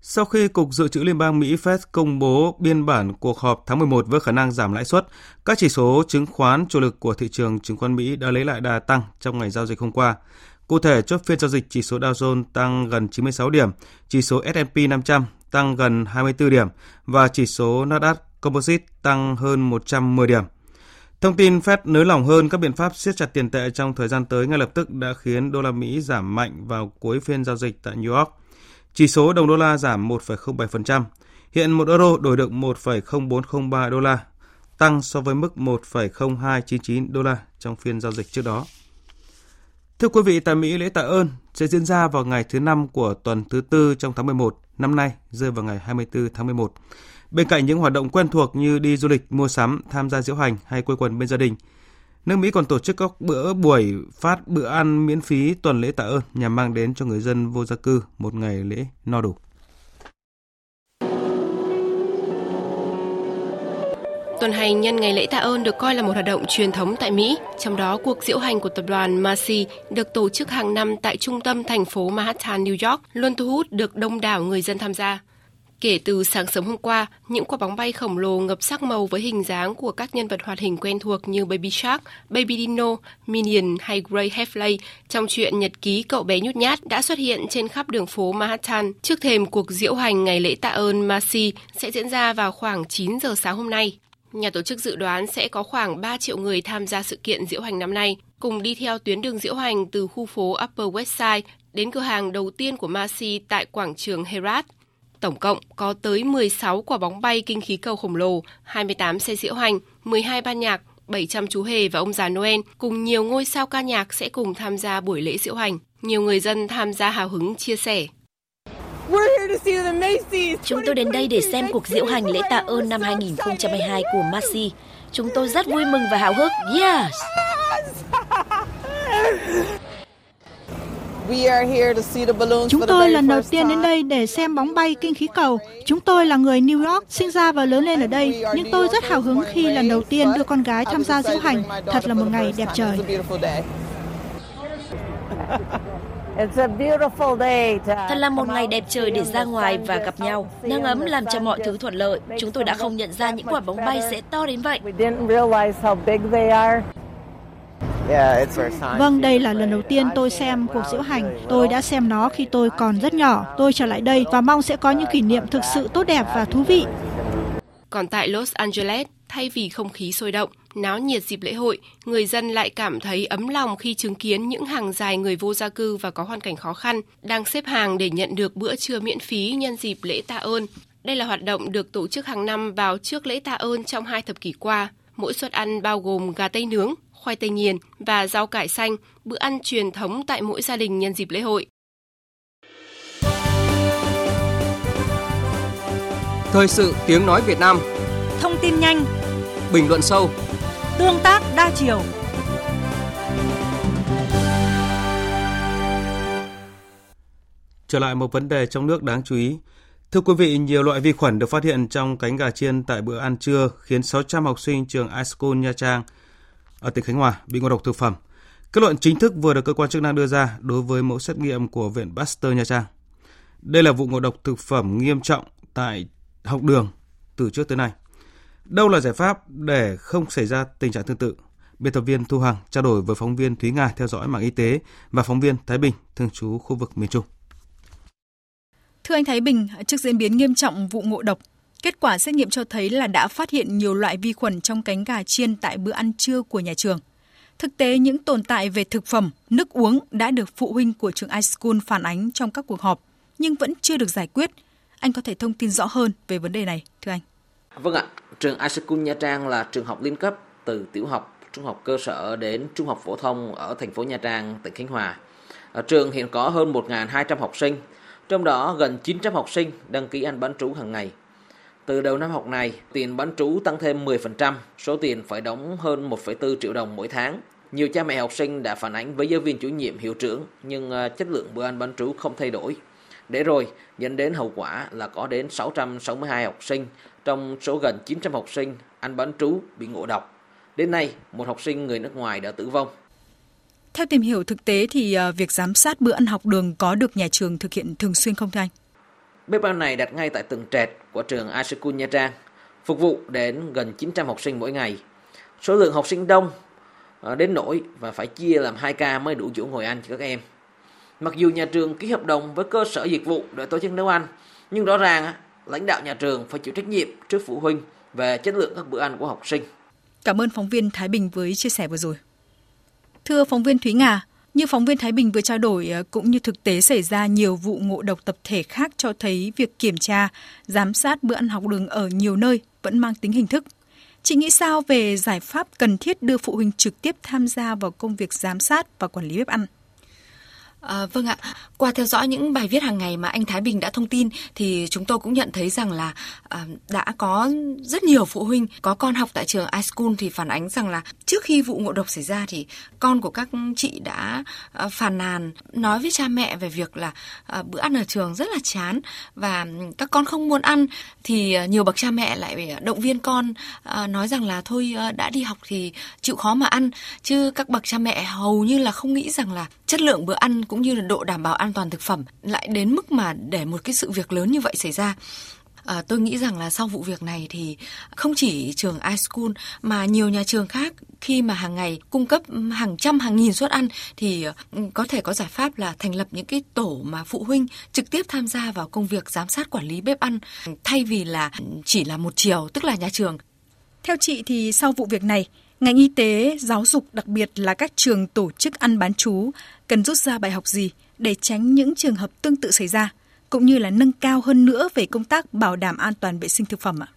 Speaker 1: Sau khi Cục Dự trữ Liên bang Mỹ Fed công bố biên bản cuộc họp tháng 11 với khả năng giảm lãi suất, các chỉ số chứng khoán chủ lực của thị trường chứng khoán Mỹ đã lấy lại đà tăng trong ngày giao dịch hôm qua. Cụ thể, chốt phiên giao dịch chỉ số Dow Jones tăng gần 96 điểm, chỉ số S&P 500 tăng gần 24 điểm và chỉ số Nasdaq Composite tăng hơn 110 điểm. Thông tin Fed nới lỏng hơn các biện pháp siết chặt tiền tệ trong thời gian tới ngay lập tức đã khiến đô la Mỹ giảm mạnh vào cuối phiên giao dịch tại New York. Chỉ số đồng đô la giảm 1,07%. Hiện 1 euro đổi được 1,0403 đô la, tăng so với mức 1,0299 đô la trong phiên giao dịch trước đó. Thưa quý vị, tại Mỹ lễ tạ ơn sẽ diễn ra vào ngày thứ năm của tuần thứ tư trong tháng 11 năm nay, rơi vào ngày 24 tháng 11. Bên cạnh những hoạt động quen thuộc như đi du lịch, mua sắm, tham gia diễu hành hay quây quần bên gia đình, nước Mỹ còn tổ chức các bữa buổi phát bữa ăn miễn phí tuần lễ tạ ơn nhằm mang đến cho người dân vô gia cư một ngày lễ no đủ.
Speaker 30: Tuần hành nhân ngày lễ tạ ơn được coi là một hoạt động truyền thống tại Mỹ, trong đó cuộc diễu hành của tập đoàn Macy được tổ chức hàng năm tại trung tâm thành phố Manhattan, New York luôn thu hút được đông đảo người dân tham gia. Kể từ sáng sớm hôm qua, những quả bóng bay khổng lồ ngập sắc màu với hình dáng của các nhân vật hoạt hình quen thuộc như Baby Shark, Baby Dino, Minion hay Grey Heffley trong truyện Nhật ký cậu bé nhút nhát đã xuất hiện trên khắp đường phố Manhattan trước thềm cuộc diễu hành ngày lễ tạ ơn Macy sẽ diễn ra vào khoảng 9 giờ sáng hôm nay. Nhà tổ chức dự đoán sẽ có khoảng 3 triệu người tham gia sự kiện diễu hành năm nay, cùng đi theo tuyến đường diễu hành từ khu phố Upper West Side đến cửa hàng đầu tiên của Macy tại quảng trường Herat. Tổng cộng có tới 16 quả bóng bay kinh khí cầu khổng lồ, 28 xe diễu hành, 12 ban nhạc, 700 chú hề và ông già Noel cùng nhiều ngôi sao ca nhạc sẽ cùng tham gia buổi lễ diễu hành. Nhiều người dân tham gia hào hứng chia sẻ.
Speaker 26: Chúng tôi đến đây để xem cuộc diễu hành lễ tạ ơn năm 2022 của Macy. Chúng tôi rất vui mừng và hào hức. Yes!
Speaker 25: Chúng tôi lần đầu tiên đến đây để xem bóng bay kinh khí cầu. Chúng tôi là người New York, sinh ra và lớn lên ở đây, nhưng tôi rất hào hứng khi lần đầu tiên đưa con gái tham gia diễu hành. Thật là một ngày đẹp trời.
Speaker 26: Thật là một ngày đẹp trời để ra ngoài và gặp nhau. Nắng ấm làm cho mọi thứ thuận lợi. Chúng tôi đã không nhận ra những quả bóng bay sẽ to đến vậy.
Speaker 25: Vâng, đây là lần đầu tiên tôi xem cuộc diễu hành. Tôi đã xem nó khi tôi còn rất nhỏ. Tôi trở lại đây và mong sẽ có những kỷ niệm thực sự tốt đẹp và thú vị.
Speaker 30: Còn tại Los Angeles, thay vì không khí sôi động, náo nhiệt dịp lễ hội, người dân lại cảm thấy ấm lòng khi chứng kiến những hàng dài người vô gia cư và có hoàn cảnh khó khăn đang xếp hàng để nhận được bữa trưa miễn phí nhân dịp lễ tạ ơn. Đây là hoạt động được tổ chức hàng năm vào trước lễ tạ ơn trong hai thập kỷ qua. Mỗi suất ăn bao gồm gà tây nướng, khoai tây nghiền và rau cải xanh, bữa ăn truyền thống tại mỗi gia đình nhân dịp lễ hội.
Speaker 31: Thời sự tiếng nói Việt Nam
Speaker 24: Thông tin nhanh
Speaker 31: Bình luận sâu
Speaker 24: Tương tác đa chiều
Speaker 1: Trở lại một vấn đề trong nước đáng chú ý. Thưa quý vị, nhiều loại vi khuẩn được phát hiện trong cánh gà chiên tại bữa ăn trưa khiến 600 học sinh trường iSchool Nha Trang ở tỉnh Khánh Hòa bị ngộ độc thực phẩm. Kết luận chính thức vừa được cơ quan chức năng đưa ra đối với mẫu xét nghiệm của Viện Pasteur Nha Trang. Đây là vụ ngộ độc thực phẩm nghiêm trọng tại học đường từ trước tới nay. Đâu là giải pháp để không xảy ra tình trạng tương tự? Biên tập viên Thu Hằng trao đổi với phóng viên Thúy Nga theo dõi mạng y tế và phóng viên Thái Bình thường trú khu vực miền Trung.
Speaker 32: Thưa anh Thái Bình, trước diễn biến nghiêm trọng vụ ngộ độc, kết quả xét nghiệm cho thấy là đã phát hiện nhiều loại vi khuẩn trong cánh gà chiên tại bữa ăn trưa của nhà trường. Thực tế, những tồn tại về thực phẩm, nước uống đã được phụ huynh của trường iSchool phản ánh trong các cuộc họp, nhưng vẫn chưa được giải quyết. Anh có thể thông tin rõ hơn về vấn đề này, thưa anh.
Speaker 33: Vâng ạ, trường iSchool Nha Trang là trường học liên cấp từ tiểu học, trung học cơ sở đến trung học phổ thông ở thành phố Nha Trang, tỉnh Khánh Hòa. Ở trường hiện có hơn 1.200 học sinh, trong đó gần 900 học sinh đăng ký ăn bán trú hàng ngày. Từ đầu năm học này, tiền bán trú tăng thêm 10%, số tiền phải đóng hơn 1,4 triệu đồng mỗi tháng. Nhiều cha mẹ học sinh đã phản ánh với giáo viên chủ nhiệm hiệu trưởng, nhưng à, chất lượng bữa ăn bán trú không thay đổi. Để rồi, dẫn đến hậu quả là có đến 662 học sinh trong số gần 900 học sinh ăn bán trú bị ngộ độc. Đến nay, một học sinh người nước ngoài đã tử vong.
Speaker 32: Theo tìm hiểu thực tế thì à, việc giám sát bữa ăn học đường có được nhà trường thực hiện thường xuyên không thưa anh?
Speaker 33: Bếp ăn này đặt ngay tại tầng trệt của trường iSchool Nha Trang, phục vụ đến gần 900 học sinh mỗi ngày. Số lượng học sinh đông ờ, đến nỗi và phải chia làm hai ca mới đủ chỗ ngồi ăn cho các em. Mặc dù nhà trường ký hợp đồng với cơ sở dịch vụ để tổ chức nấu ăn, nhưng rõ ràng lãnh đạo nhà trường phải chịu trách nhiệm trước phụ huynh về chất lượng các bữa ăn của học sinh.
Speaker 32: Cảm ơn phóng viên Thái Bình với chia sẻ vừa rồi. Thưa phóng viên Thúy Nga, như phóng viên Thái Bình vừa trao đổi ờ, cũng như thực tế xảy ra nhiều vụ ngộ độc tập thể khác cho thấy việc kiểm tra, giám sát bữa ăn học đường ở nhiều nơi vẫn mang tính hình thức. Chị nghĩ sao về giải pháp cần thiết đưa phụ huynh trực tiếp tham gia vào công việc giám sát và quản lý bếp ăn?
Speaker 34: À, vâng ạ, qua theo dõi những bài viết hàng ngày mà anh Thái Bình đã thông tin thì chúng tôi cũng nhận thấy rằng là à, đã có rất nhiều phụ huynh có con học tại trường iSchool thì phản ánh rằng là trước khi vụ ngộ độc xảy ra thì con của các chị đã à, phàn nàn nói với cha mẹ về việc là à, bữa ăn ở trường rất là chán và các con không muốn ăn thì à, nhiều bậc cha mẹ lại động viên con à, nói rằng là thôi à, đã đi học thì chịu khó mà ăn. Chứ các bậc cha mẹ hầu như là không nghĩ rằng là chất lượng bữa ăn cũng cũng như là độ đảm bảo an toàn thực phẩm lại đến mức mà để một cái sự việc lớn như vậy xảy ra À, tôi nghĩ rằng là sau vụ việc này thì không chỉ trường iSchool mà nhiều nhà trường khác khi mà hàng ngày cung cấp hàng trăm hàng nghìn suất ăn thì ờ, có thể có giải pháp là thành lập những cái tổ mà phụ huynh trực tiếp tham gia vào công việc giám sát quản lý bếp ăn thay vì là chỉ là một chiều tức là nhà trường.
Speaker 32: Theo chị thì sau vụ việc này, ngành y tế, giáo dục đặc biệt là các trường tổ chức ăn bán chú cần rút ra bài học gì để tránh những trường hợp tương tự xảy ra, cũng như là nâng cao hơn nữa về công tác bảo đảm an toàn vệ sinh thực phẩm ạ?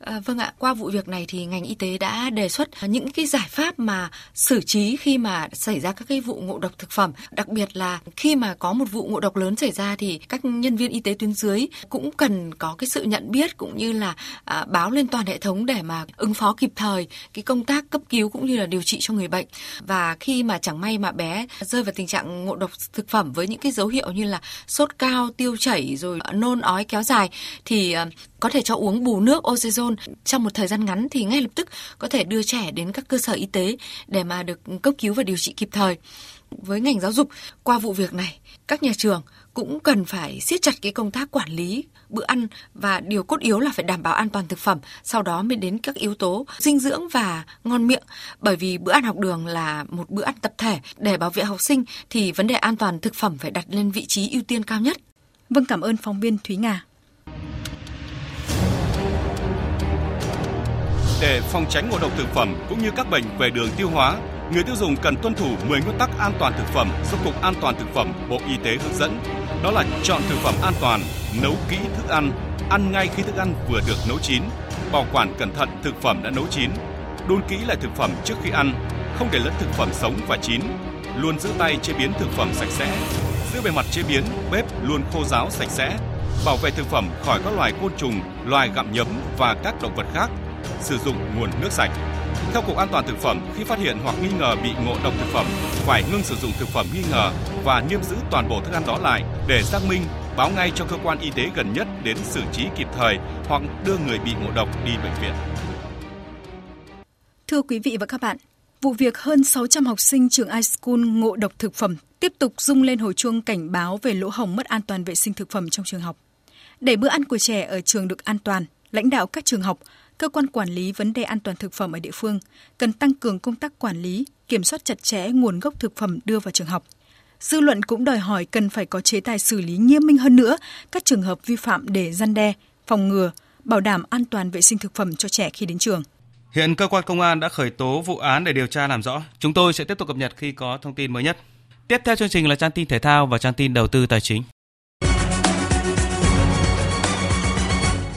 Speaker 34: À, vâng ạ, qua vụ việc này thì ngành y tế đã đề xuất những cái giải pháp mà xử trí khi mà xảy ra các cái vụ ngộ độc thực phẩm, đặc biệt là khi mà có một vụ ngộ độc lớn xảy ra thì các nhân viên y tế tuyến dưới cũng cần có cái sự nhận biết cũng như là à, báo lên toàn hệ thống để mà ứng phó kịp thời cái công tác cấp cứu cũng như là điều trị cho người bệnh. Và khi mà chẳng may mà bé rơi vào tình trạng ngộ độc thực phẩm với những cái dấu hiệu như là sốt cao, tiêu chảy rồi nôn ói kéo dài thì à, có thể cho uống bù nước Oxazone trong một thời gian ngắn thì ngay lập tức có thể đưa trẻ đến các cơ sở y tế để mà được cấp cứu và điều trị kịp thời. Với ngành giáo dục, qua vụ việc này, các nhà trường cũng cần phải siết chặt cái công tác quản lý bữa ăn và điều cốt yếu là phải đảm bảo an toàn thực phẩm, sau đó mới đến các yếu tố dinh dưỡng và ngon miệng. Bởi vì bữa ăn học đường là một bữa ăn tập thể, để bảo vệ học sinh thì vấn đề an toàn thực phẩm phải đặt lên vị trí ưu tiên cao nhất.
Speaker 32: Vâng cảm ơn phóng viên Thúy Nga.
Speaker 35: Để phòng tránh ngộ độc thực phẩm cũng như các bệnh về đường tiêu hóa, người tiêu dùng cần tuân thủ 10 nguyên tắc an toàn thực phẩm do Cục An toàn thực phẩm Bộ Y tế hướng dẫn. Đó là chọn thực phẩm an toàn, nấu kỹ thức ăn, ăn ngay khi thức ăn vừa được nấu chín, bảo quản cẩn thận thực phẩm đã nấu chín, đun kỹ lại thực phẩm trước khi ăn, không để lẫn thực phẩm sống và chín, luôn giữ tay chế biến thực phẩm sạch sẽ, giữ bề mặt chế biến bếp luôn khô ráo sạch sẽ, bảo vệ thực phẩm khỏi các loài côn trùng, loài gặm nhấm và các động vật khác sử dụng nguồn nước sạch. Theo Cục An toàn Thực phẩm, khi phát hiện hoặc nghi ngờ bị ngộ độc thực phẩm, phải ngưng sử dụng thực phẩm nghi ngờ và niêm giữ toàn bộ thức ăn đó lại để xác minh, báo ngay cho cơ quan y tế gần nhất đến xử trí kịp thời hoặc đưa người bị ngộ độc đi bệnh viện.
Speaker 32: Thưa quý vị và các bạn, vụ việc hơn 600 học sinh trường iSchool ngộ độc thực phẩm tiếp tục rung lên hồi chuông cảnh báo về lỗ hổng mất an toàn vệ sinh thực phẩm trong trường học. Để bữa ăn của trẻ ở trường được an toàn, lãnh đạo các trường học cơ quan quản lý vấn đề an toàn thực phẩm ở địa phương cần tăng cường công tác quản lý, kiểm soát chặt chẽ nguồn gốc thực phẩm đưa vào trường học. Dư luận cũng đòi hỏi cần phải có chế tài xử lý nghiêm minh hơn nữa các trường hợp vi phạm để gian đe, phòng ngừa, bảo đảm an toàn vệ sinh thực phẩm cho trẻ khi đến trường.
Speaker 1: Hiện cơ quan công an đã khởi tố vụ án để điều tra làm rõ. Chúng tôi sẽ tiếp tục cập nhật khi có thông tin mới nhất. Tiếp theo chương trình là trang tin thể thao và trang tin đầu tư tài chính.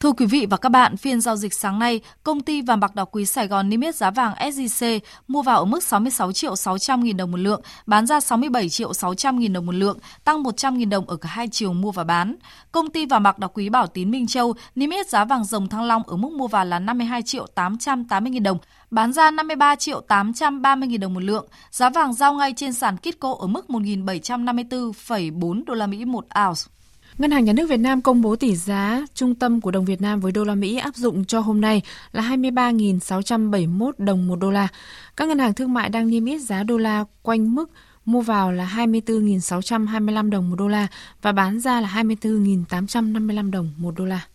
Speaker 36: Thưa quý vị và các bạn, phiên giao dịch sáng nay, công ty vàng bạc đá quý Sài Gòn niêm yết giá vàng SJC mua vào ở mức 66 triệu 600 nghìn đồng một lượng, bán ra 67 triệu 600 nghìn đồng một lượng, tăng 100 nghìn đồng ở cả hai chiều mua và bán. Công ty vàng bạc đá quý Bảo Tín Minh Châu niêm yết giá vàng rồng Thăng Long ở mức mua vào là 52 triệu 880 nghìn đồng, bán ra 53 triệu 830 nghìn đồng một lượng. Giá vàng giao ngay trên sàn Kitco ở mức 1.754,4 đô la Mỹ một ounce.
Speaker 37: Ngân hàng Nhà nước Việt Nam công bố tỷ giá trung tâm của đồng Việt Nam với đô la Mỹ áp dụng cho hôm nay là 23.671 đồng một đô la. Các ngân hàng thương mại đang niêm yết giá đô la quanh mức mua vào là 24.625 đồng một đô la và bán ra là 24.855 đồng một đô la.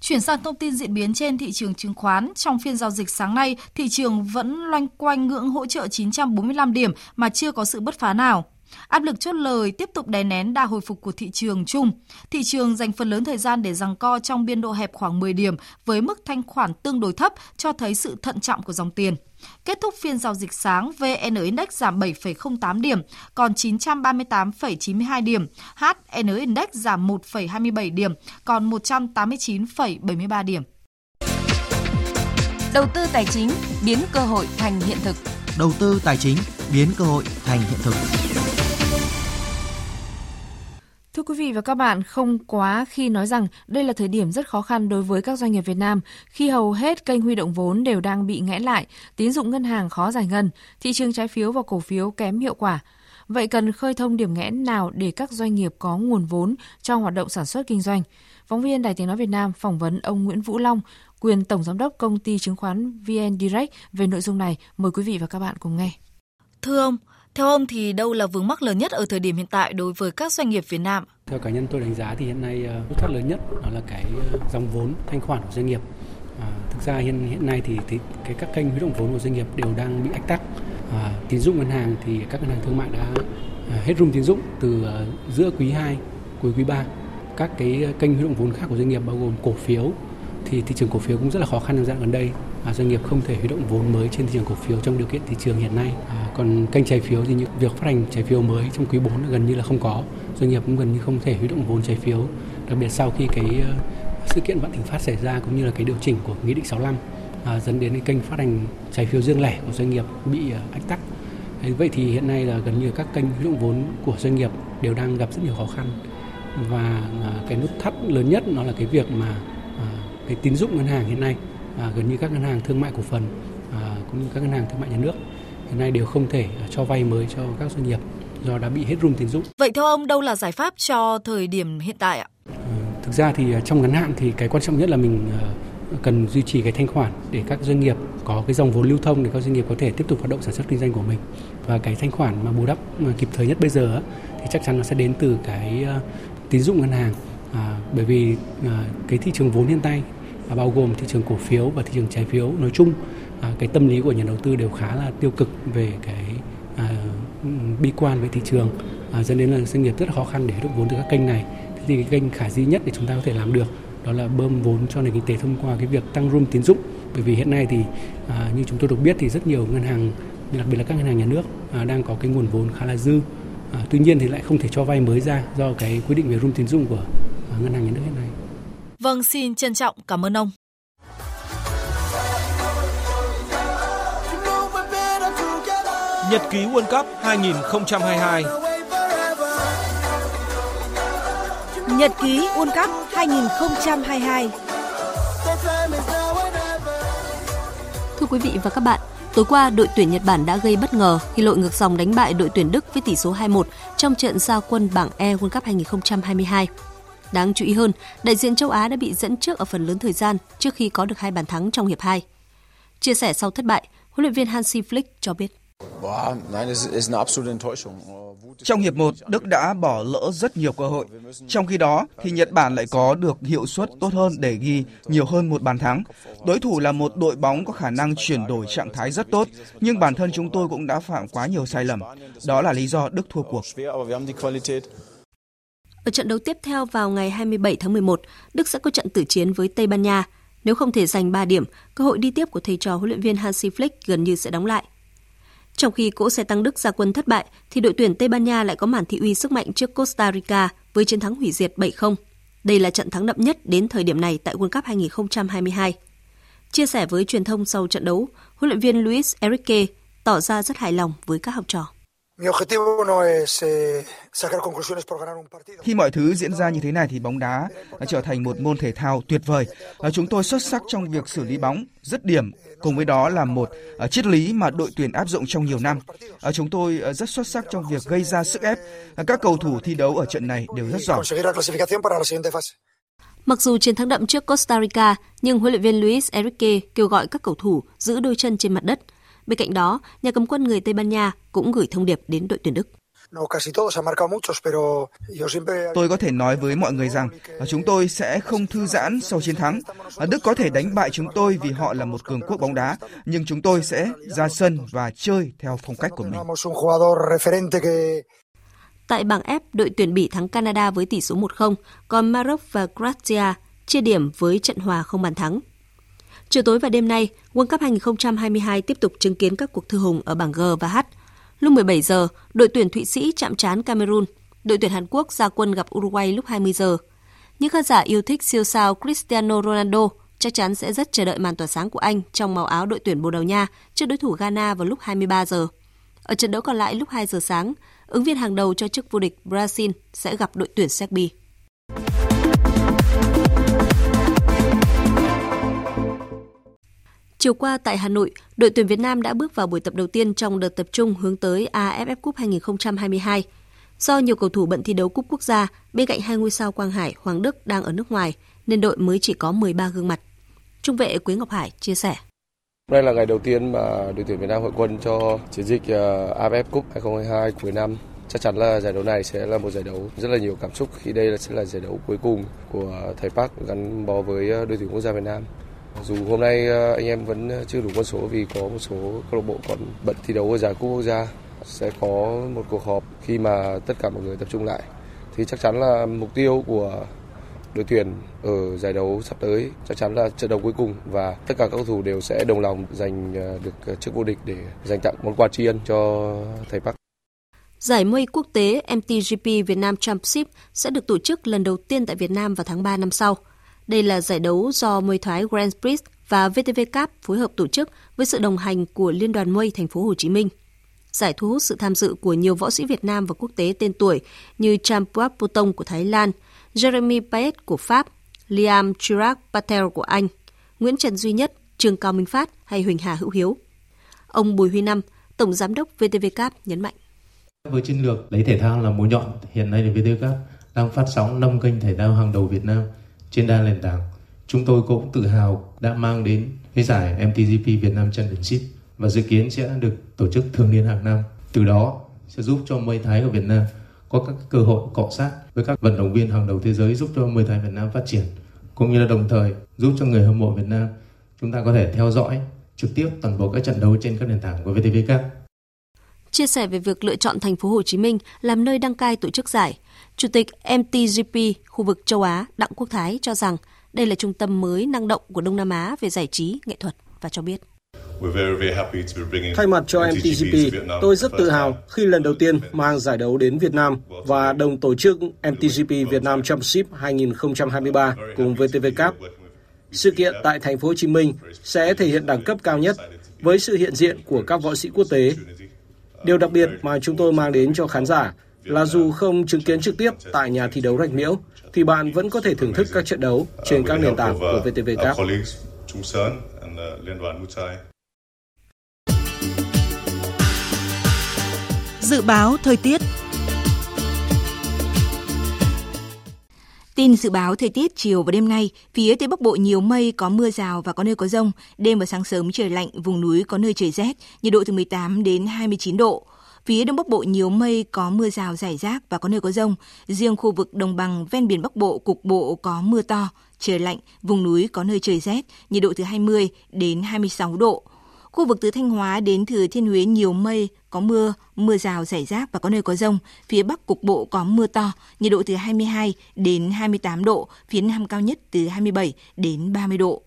Speaker 36: Chuyển sang thông tin diễn biến trên thị trường chứng khoán, trong phiên giao dịch sáng nay, thị trường vẫn loanh quanh ngưỡng hỗ trợ 945 điểm mà chưa có sự bứt phá nào. Áp lực chốt lời tiếp tục đè nén đà hồi phục của thị trường chung. Thị trường dành phần lớn thời gian để giằng co trong biên độ hẹp khoảng 10 điểm với mức thanh khoản tương đối thấp cho thấy sự thận trọng của dòng tiền. Kết thúc phiên giao dịch sáng, VN Index giảm 7,08 điểm, còn 938,92 điểm. HN Index giảm 1,27 điểm, còn 189,73 điểm.
Speaker 38: Đầu tư tài chính biến cơ hội thành hiện thực.
Speaker 2: Đầu tư tài chính biến cơ hội thành hiện thực.
Speaker 39: Thưa quý vị và các bạn, không quá khi nói rằng đây là thời điểm rất khó khăn đối với các doanh nghiệp Việt Nam khi hầu hết kênh huy động vốn đều đang bị nghẽn lại, tín dụng ngân hàng khó giải ngân, thị trường trái phiếu và cổ phiếu kém hiệu quả. Vậy cần khơi thông điểm nghẽn nào để các doanh nghiệp có nguồn vốn cho hoạt động sản xuất kinh doanh? Phóng viên Đài Tiếng Nói Việt Nam phỏng vấn ông Nguyễn Vũ Long, quyền Tổng Giám đốc Công ty Chứng khoán VN Direct về nội dung này. Mời quý vị và các bạn cùng nghe.
Speaker 36: Thưa ông, theo ông thì đâu là vướng mắc lớn nhất ở thời điểm hiện tại đối với các doanh nghiệp Việt Nam?
Speaker 40: Theo cá nhân tôi đánh giá thì hiện nay ờ, nút thắt lớn nhất đó là cái ờ, dòng vốn thanh khoản của doanh nghiệp. À, thực ra hiện hiện nay thì, thì cái các kênh huy động vốn của doanh nghiệp đều đang bị ách tắc. À, tín dụng ngân hàng thì các ngân hàng thương mại đã à, hết room tín dụng từ ờ, giữa quý 2 cuối quý 3. Các cái kênh huy động vốn khác của doanh nghiệp bao gồm cổ phiếu thì thị trường cổ phiếu cũng rất là khó khăn trong giai đoạn gần đây à, doanh nghiệp không thể huy động vốn mới trên thị trường cổ phiếu trong điều kiện thị trường hiện nay. À, còn kênh trái phiếu thì những việc phát hành trái phiếu mới trong quý 4 gần như là không có. Doanh nghiệp cũng gần như không thể huy động vốn trái phiếu, đặc biệt sau khi cái ờ, sự kiện vạn thịnh phát xảy ra cũng như là cái điều chỉnh của nghị định 65 à, dẫn đến cái kênh phát hành trái phiếu riêng lẻ của doanh nghiệp bị ờ, ách tắc. Vậy thì hiện nay là gần như các kênh huy động vốn của doanh nghiệp đều đang gặp rất nhiều khó khăn và à, cái nút thắt lớn nhất nó là cái việc mà à, cái tín dụng ngân hàng hiện nay à, gần như các ngân hàng thương mại cổ phần à, cũng như các ngân hàng thương mại nhà nước hiện nay đều không thể à, cho vay mới cho các doanh nghiệp do đã bị hết room tín dụng.
Speaker 36: Vậy theo ông đâu là giải pháp cho thời điểm hiện tại ạ?
Speaker 40: À, thực ra thì à, trong ngắn hạn thì cái quan trọng nhất là mình à, cần duy trì cái thanh khoản để các doanh nghiệp có cái dòng vốn lưu thông để các doanh nghiệp có thể tiếp tục hoạt động sản xuất kinh doanh của mình và cái thanh khoản mà bù đắp mà kịp thời nhất bây giờ thì chắc chắn nó sẽ đến từ cái tín dụng ngân hàng à, bởi vì à, cái thị trường vốn hiện nay bao gồm thị trường cổ phiếu và thị trường trái phiếu. Nói chung à, cái tâm lý của nhà đầu tư đều khá là tiêu cực về cái à, bi quan về thị trường à, dẫn đến là doanh nghiệp rất khó khăn để được vốn từ các kênh này. Thế thì cái kênh khả dĩ nhất để chúng ta có thể làm được đó là bơm vốn cho nền kinh tế thông qua cái việc tăng room tín dụng. Bởi vì hiện nay thì à, như chúng tôi được biết thì rất nhiều ngân hàng đặc biệt là các ngân hàng nhà nước à, đang có cái nguồn vốn khá là dư. À, tuy nhiên thì lại không thể cho vay mới ra do cái quy định về room tín dụng của à, ngân hàng nhà nước hiện nay.
Speaker 36: Vâng, xin trân trọng cảm ơn ông.
Speaker 41: Nhật ký World Cup 2022
Speaker 38: Nhật ký World Cup 2022 Thưa quý vị và các bạn, Tối qua, đội tuyển Nhật Bản đã gây bất ngờ khi lội ngược dòng đánh bại đội tuyển Đức với tỷ số 2-1 trong trận giao quân bảng E World Cup 2022. Đáng chú ý hơn, đại diện châu Á đã bị dẫn trước ở phần lớn thời gian trước khi có được hai bàn thắng trong hiệp 2. Chia sẻ sau thất bại, huấn luyện viên Hansi Flick cho biết.
Speaker 42: Trong hiệp 1, Đức đã bỏ lỡ rất nhiều cơ hội. Trong khi đó, thì Nhật Bản lại có được hiệu suất tốt hơn để ghi nhiều hơn một bàn thắng. Đối thủ là một đội bóng có khả năng chuyển đổi trạng thái rất tốt, nhưng bản thân chúng tôi cũng đã phạm quá nhiều sai lầm. Đó là lý do Đức thua cuộc.
Speaker 38: Ở trận đấu tiếp theo vào ngày 27 tháng 11, Đức sẽ có trận tử chiến với Tây Ban Nha. Nếu không thể giành 3 điểm, cơ hội đi tiếp của thầy trò huấn luyện viên Hansi Flick gần như sẽ đóng lại. Trong khi cỗ xe tăng Đức ra quân thất bại, thì đội tuyển Tây Ban Nha lại có màn thị uy sức mạnh trước Costa Rica với chiến thắng hủy diệt 7-0. Đây là trận thắng đậm nhất đến thời điểm này tại World Cup 2022. Chia sẻ với truyền thông sau trận đấu, huấn luyện viên Luis Enrique tỏ ra rất hài lòng với các học trò.
Speaker 42: Eh, Khi mọi thứ diễn ra như thế này thì bóng đá đã trở thành một môn thể thao tuyệt vời. Chúng tôi xuất sắc trong việc xử lý bóng, dứt điểm, cùng với đó là một uh, triết lý mà đội tuyển áp dụng trong nhiều năm. Chúng tôi uh, rất xuất sắc trong việc gây ra sức ép. Các cầu thủ thi đấu ở trận này đều rất giỏi.
Speaker 38: Mặc dù chiến thắng đậm trước Costa Rica, nhưng huấn luyện viên Luis Enrique kêu gọi các cầu thủ giữ đôi chân trên mặt đất – Bên cạnh đó, nhà cầm quân người Tây Ban Nha cũng gửi thông điệp đến đội tuyển Đức.
Speaker 42: Tôi có thể nói với mọi người rằng chúng tôi sẽ không thư giãn sau chiến thắng. Đức có thể đánh bại chúng tôi vì họ là một cường quốc bóng đá, nhưng chúng tôi sẽ ra sân và chơi theo phong cách của mình.
Speaker 38: Tại bảng F, đội tuyển Bỉ thắng Canada với tỷ số 1-0, còn Maroc và Croatia chia điểm với trận hòa không bàn thắng. Chiều tối và đêm nay, World Cup 2022 tiếp tục chứng kiến các cuộc thư hùng ở bảng G và H. Lúc 17 giờ, đội tuyển Thụy Sĩ chạm trán Cameroon, đội tuyển Hàn Quốc ra quân gặp Uruguay lúc 20 giờ. Những khán giả yêu thích siêu sao Cristiano Ronaldo chắc chắn sẽ rất chờ đợi màn tỏa sáng của anh trong màu áo đội tuyển Bồ Đào Nha trước đối thủ Ghana vào lúc 23 giờ. Ở trận đấu còn lại lúc 2 giờ sáng, ứng viên hàng đầu cho chức vô địch Brazil sẽ gặp đội tuyển Serbia. Chiều qua tại Hà Nội, đội tuyển Việt Nam đã bước vào buổi tập đầu tiên trong đợt tập trung hướng tới AFF Cup 2022. Do nhiều cầu thủ bận thi đấu cúp quốc gia, bên cạnh hai ngôi sao Quang Hải, Hoàng Đức đang ở nước ngoài, nên đội mới chỉ có 13 gương mặt. Trung vệ Quế Ngọc Hải chia sẻ.
Speaker 43: Đây là ngày đầu tiên mà đội tuyển Việt Nam hội quân cho chiến dịch ờ, AFF Cup 2022 cuối năm. Chắc chắn là giải đấu này sẽ là một giải đấu rất là nhiều cảm xúc khi đây sẽ là giải đấu cuối cùng của thầy Park gắn bó với ờ, đội tuyển quốc gia Việt Nam. Dù hôm nay ờ, anh em vẫn ờ, chưa đủ con số vì có một số câu lạc bộ còn bận thi đấu ở giải cúp quốc gia, sẽ có một cuộc họp khi mà tất cả mọi người tập trung lại. Thì chắc chắn là mục tiêu của đội tuyển ở giải đấu sắp tới chắc chắn là trận đấu cuối cùng và tất cả các cầu thủ đều sẽ đồng lòng giành ờ, được chức vô địch để dành tặng món quà tri ân cho thầy Park.
Speaker 38: Giải mây quốc tế MTGP Việt Nam Championship sẽ được tổ chức lần đầu tiên tại Việt Nam vào tháng 3 năm sau. Đây là giải đấu do Muay thoái Grand Prix và VTV Cup phối hợp tổ chức với sự đồng hành của Liên đoàn Mây Thành phố Hồ Chí Minh. Giải thu hút sự tham dự của nhiều võ sĩ Việt Nam và quốc tế tên tuổi như Champuap Putong của Thái Lan, Jeremy Payet của Pháp, Liam Chirac Patel của Anh, Nguyễn Trần Duy Nhất, Trương Cao Minh Phát hay Huỳnh Hà Hữu Hiếu. Ông Bùi Huy Năm, Tổng Giám đốc VTV Cup nhấn mạnh.
Speaker 44: Với chiến lược lấy thể thao là mũi nhọn, hiện nay thì VTV Cup đang phát sóng 5 kênh thể thao hàng đầu Việt Nam trên đa nền tảng. Chúng tôi cũng tự hào đã mang đến cái giải MTGP Việt Nam Championship và dự kiến sẽ được tổ chức thường niên hàng năm. Từ đó sẽ giúp cho mây thái ở Việt Nam có các cơ hội cọ sát với các vận động viên hàng đầu thế giới giúp cho mười thái Việt Nam phát triển cũng như là đồng thời giúp cho người hâm mộ Việt Nam chúng ta có thể theo dõi trực tiếp toàn bộ các trận đấu trên các nền tảng của VTV Cup.
Speaker 38: Chia sẻ về việc lựa chọn thành phố Hồ Chí Minh làm nơi đăng cai tổ chức giải, Chủ tịch MTGP khu vực châu Á Đặng Quốc Thái cho rằng đây là trung tâm mới năng động của Đông Nam Á về giải trí, nghệ thuật và cho biết.
Speaker 45: Thay mặt cho MTGP, tôi rất tự hào khi lần đầu tiên mang giải đấu đến Việt Nam và đồng tổ chức MTGP Việt Nam Championship 2023 cùng VTV Cup. Sự kiện tại thành phố Hồ Chí Minh sẽ thể hiện đẳng cấp cao nhất với sự hiện diện của các võ sĩ quốc tế. Điều đặc biệt mà chúng tôi mang đến cho khán giả là dù không chứng kiến trực tiếp tại nhà thi đấu Rạch Miễu, thì bạn vẫn có thể thưởng thức các trận đấu trên các nền tảng của VTV Cup.
Speaker 24: Dự báo thời tiết Tin dự báo thời tiết chiều và đêm nay, phía Tây Bắc Bộ nhiều mây, có mưa rào và có nơi có rông. Đêm và sáng sớm trời lạnh, vùng núi có nơi trời rét, nhiệt độ từ 18 đến 29 độ. Phía Đông Bắc Bộ nhiều mây, có mưa rào rải rác và có nơi có rông. Riêng khu vực đồng bằng ven biển Bắc Bộ cục bộ có mưa to, trời lạnh, vùng núi có nơi trời rét, nhiệt độ từ 20 đến 26 độ. Khu vực từ Thanh Hóa đến Thừa Thiên Huế nhiều mây, có mưa, mưa rào rải rác và có nơi có rông. Phía Bắc cục bộ có mưa to, nhiệt độ từ 22 đến 28 độ, phía Nam cao nhất từ 27 đến 30 độ.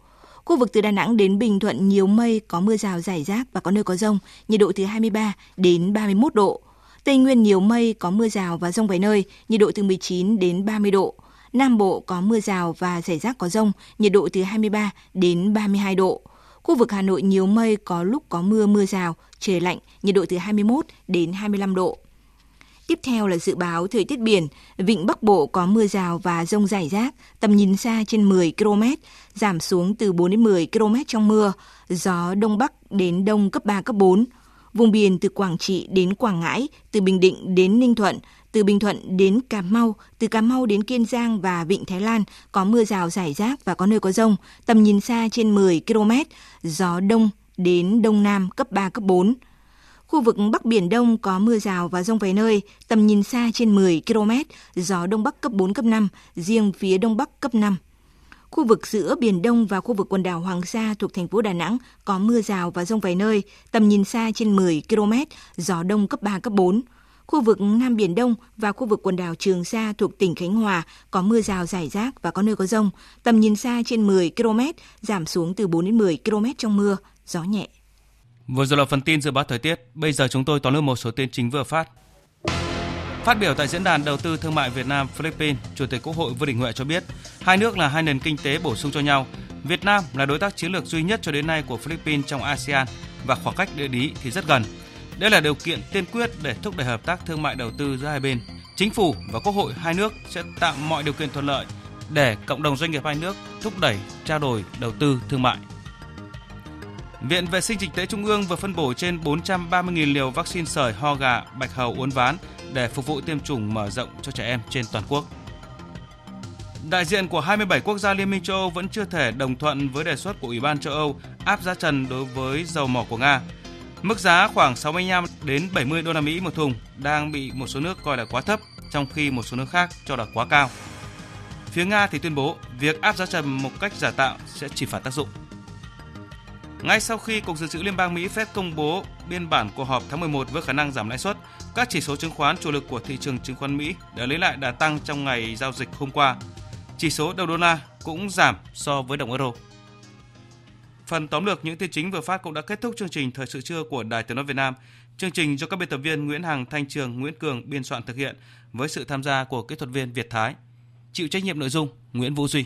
Speaker 24: Khu vực từ Đà Nẵng đến Bình Thuận nhiều mây, có mưa rào rải rác và có nơi có rông, nhiệt độ từ 23 đến 31 độ. Tây Nguyên nhiều mây, có mưa rào và rông vài nơi, nhiệt độ từ 19 đến 30 độ. Nam Bộ có mưa rào và rải rác có rông, nhiệt độ từ 23 đến 32 độ. Khu vực Hà Nội nhiều mây, có lúc có mưa mưa rào, trời lạnh, nhiệt độ từ 21 đến 25 độ. Tiếp theo là dự báo thời tiết biển, vịnh Bắc Bộ có mưa rào và rông rải rác, tầm nhìn xa trên 10 km, giảm xuống từ 4 đến 10 km trong mưa, gió đông bắc đến đông cấp 3 cấp 4. Vùng biển từ Quảng Trị đến Quảng Ngãi, từ Bình Định đến Ninh Thuận, từ Bình Thuận đến Cà Mau, từ Cà Mau đến Kiên Giang và Vịnh Thái Lan có mưa rào rải rác và có nơi có rông, tầm nhìn xa trên 10 km, gió đông đến đông nam cấp 3 cấp 4. Khu vực Bắc Biển Đông có mưa rào và rông vài nơi, tầm nhìn xa trên 10 km, gió Đông Bắc cấp 4, cấp 5, riêng phía Đông Bắc cấp 5. Khu vực giữa Biển Đông và khu vực quần đảo Hoàng Sa thuộc thành phố Đà Nẵng có mưa rào và rông vài nơi, tầm nhìn xa trên 10 km, gió Đông cấp 3, cấp 4. Khu vực Nam Biển Đông và khu vực quần đảo Trường Sa thuộc tỉnh Khánh Hòa có mưa rào rải rác và có nơi có rông. Tầm nhìn xa trên 10 km, giảm xuống từ 4 đến 10 km trong mưa, gió nhẹ.
Speaker 1: Vừa rồi là phần tin dự báo thời tiết. Bây giờ chúng tôi tóm lược một số tin chính vừa phát. Phát biểu tại diễn đàn đầu tư thương mại Việt Nam Philippines, Chủ tịch Quốc hội Vương Đình Huệ cho biết, hai nước là hai nền kinh tế bổ sung cho nhau. Việt Nam là đối tác chiến lược duy nhất cho đến nay của Philippines trong ASEAN và khoảng cách địa lý thì rất gần. Đây là điều kiện tiên quyết để thúc đẩy hợp tác thương mại đầu tư giữa hai bên. Chính phủ và Quốc hội hai nước sẽ tạo mọi điều kiện thuận lợi để cộng đồng doanh nghiệp hai nước thúc đẩy trao đổi đầu tư thương mại. Viện Vệ sinh Dịch tễ Trung ương vừa phân bổ trên 430.000 liều vaccine sởi, ho gà, bạch hầu, uốn ván để phục vụ tiêm chủng mở rộng cho trẻ em trên toàn quốc. Đại diện của 27 quốc gia Liên minh châu Âu vẫn chưa thể đồng thuận với đề xuất của Ủy ban châu Âu áp giá trần đối với dầu mỏ của Nga. Mức giá khoảng 65 đến 70 đô la Mỹ một thùng đang bị một số nước coi là quá thấp, trong khi một số nước khác cho là quá cao. Phía Nga thì tuyên bố việc áp giá trần một cách giả tạo sẽ chỉ phản tác dụng. Ngay sau khi Cục Dự trữ Liên bang Mỹ Fed công bố biên bản cuộc họp tháng 11 với khả năng giảm lãi suất, các chỉ số chứng khoán chủ lực của thị trường chứng khoán Mỹ đã lấy lại đà tăng trong ngày giao dịch hôm qua. Chỉ số đầu đô la cũng giảm so với đồng euro. Phần tóm lược những tin chính vừa phát cũng đã kết thúc chương trình Thời sự trưa của Đài Tiếng nói Việt Nam. Chương trình do các biên tập viên Nguyễn Hằng, Thanh Trường, Nguyễn Cường biên soạn thực hiện với sự tham gia của kỹ thuật viên Việt Thái. Chịu trách nhiệm nội dung Nguyễn Vũ Duy.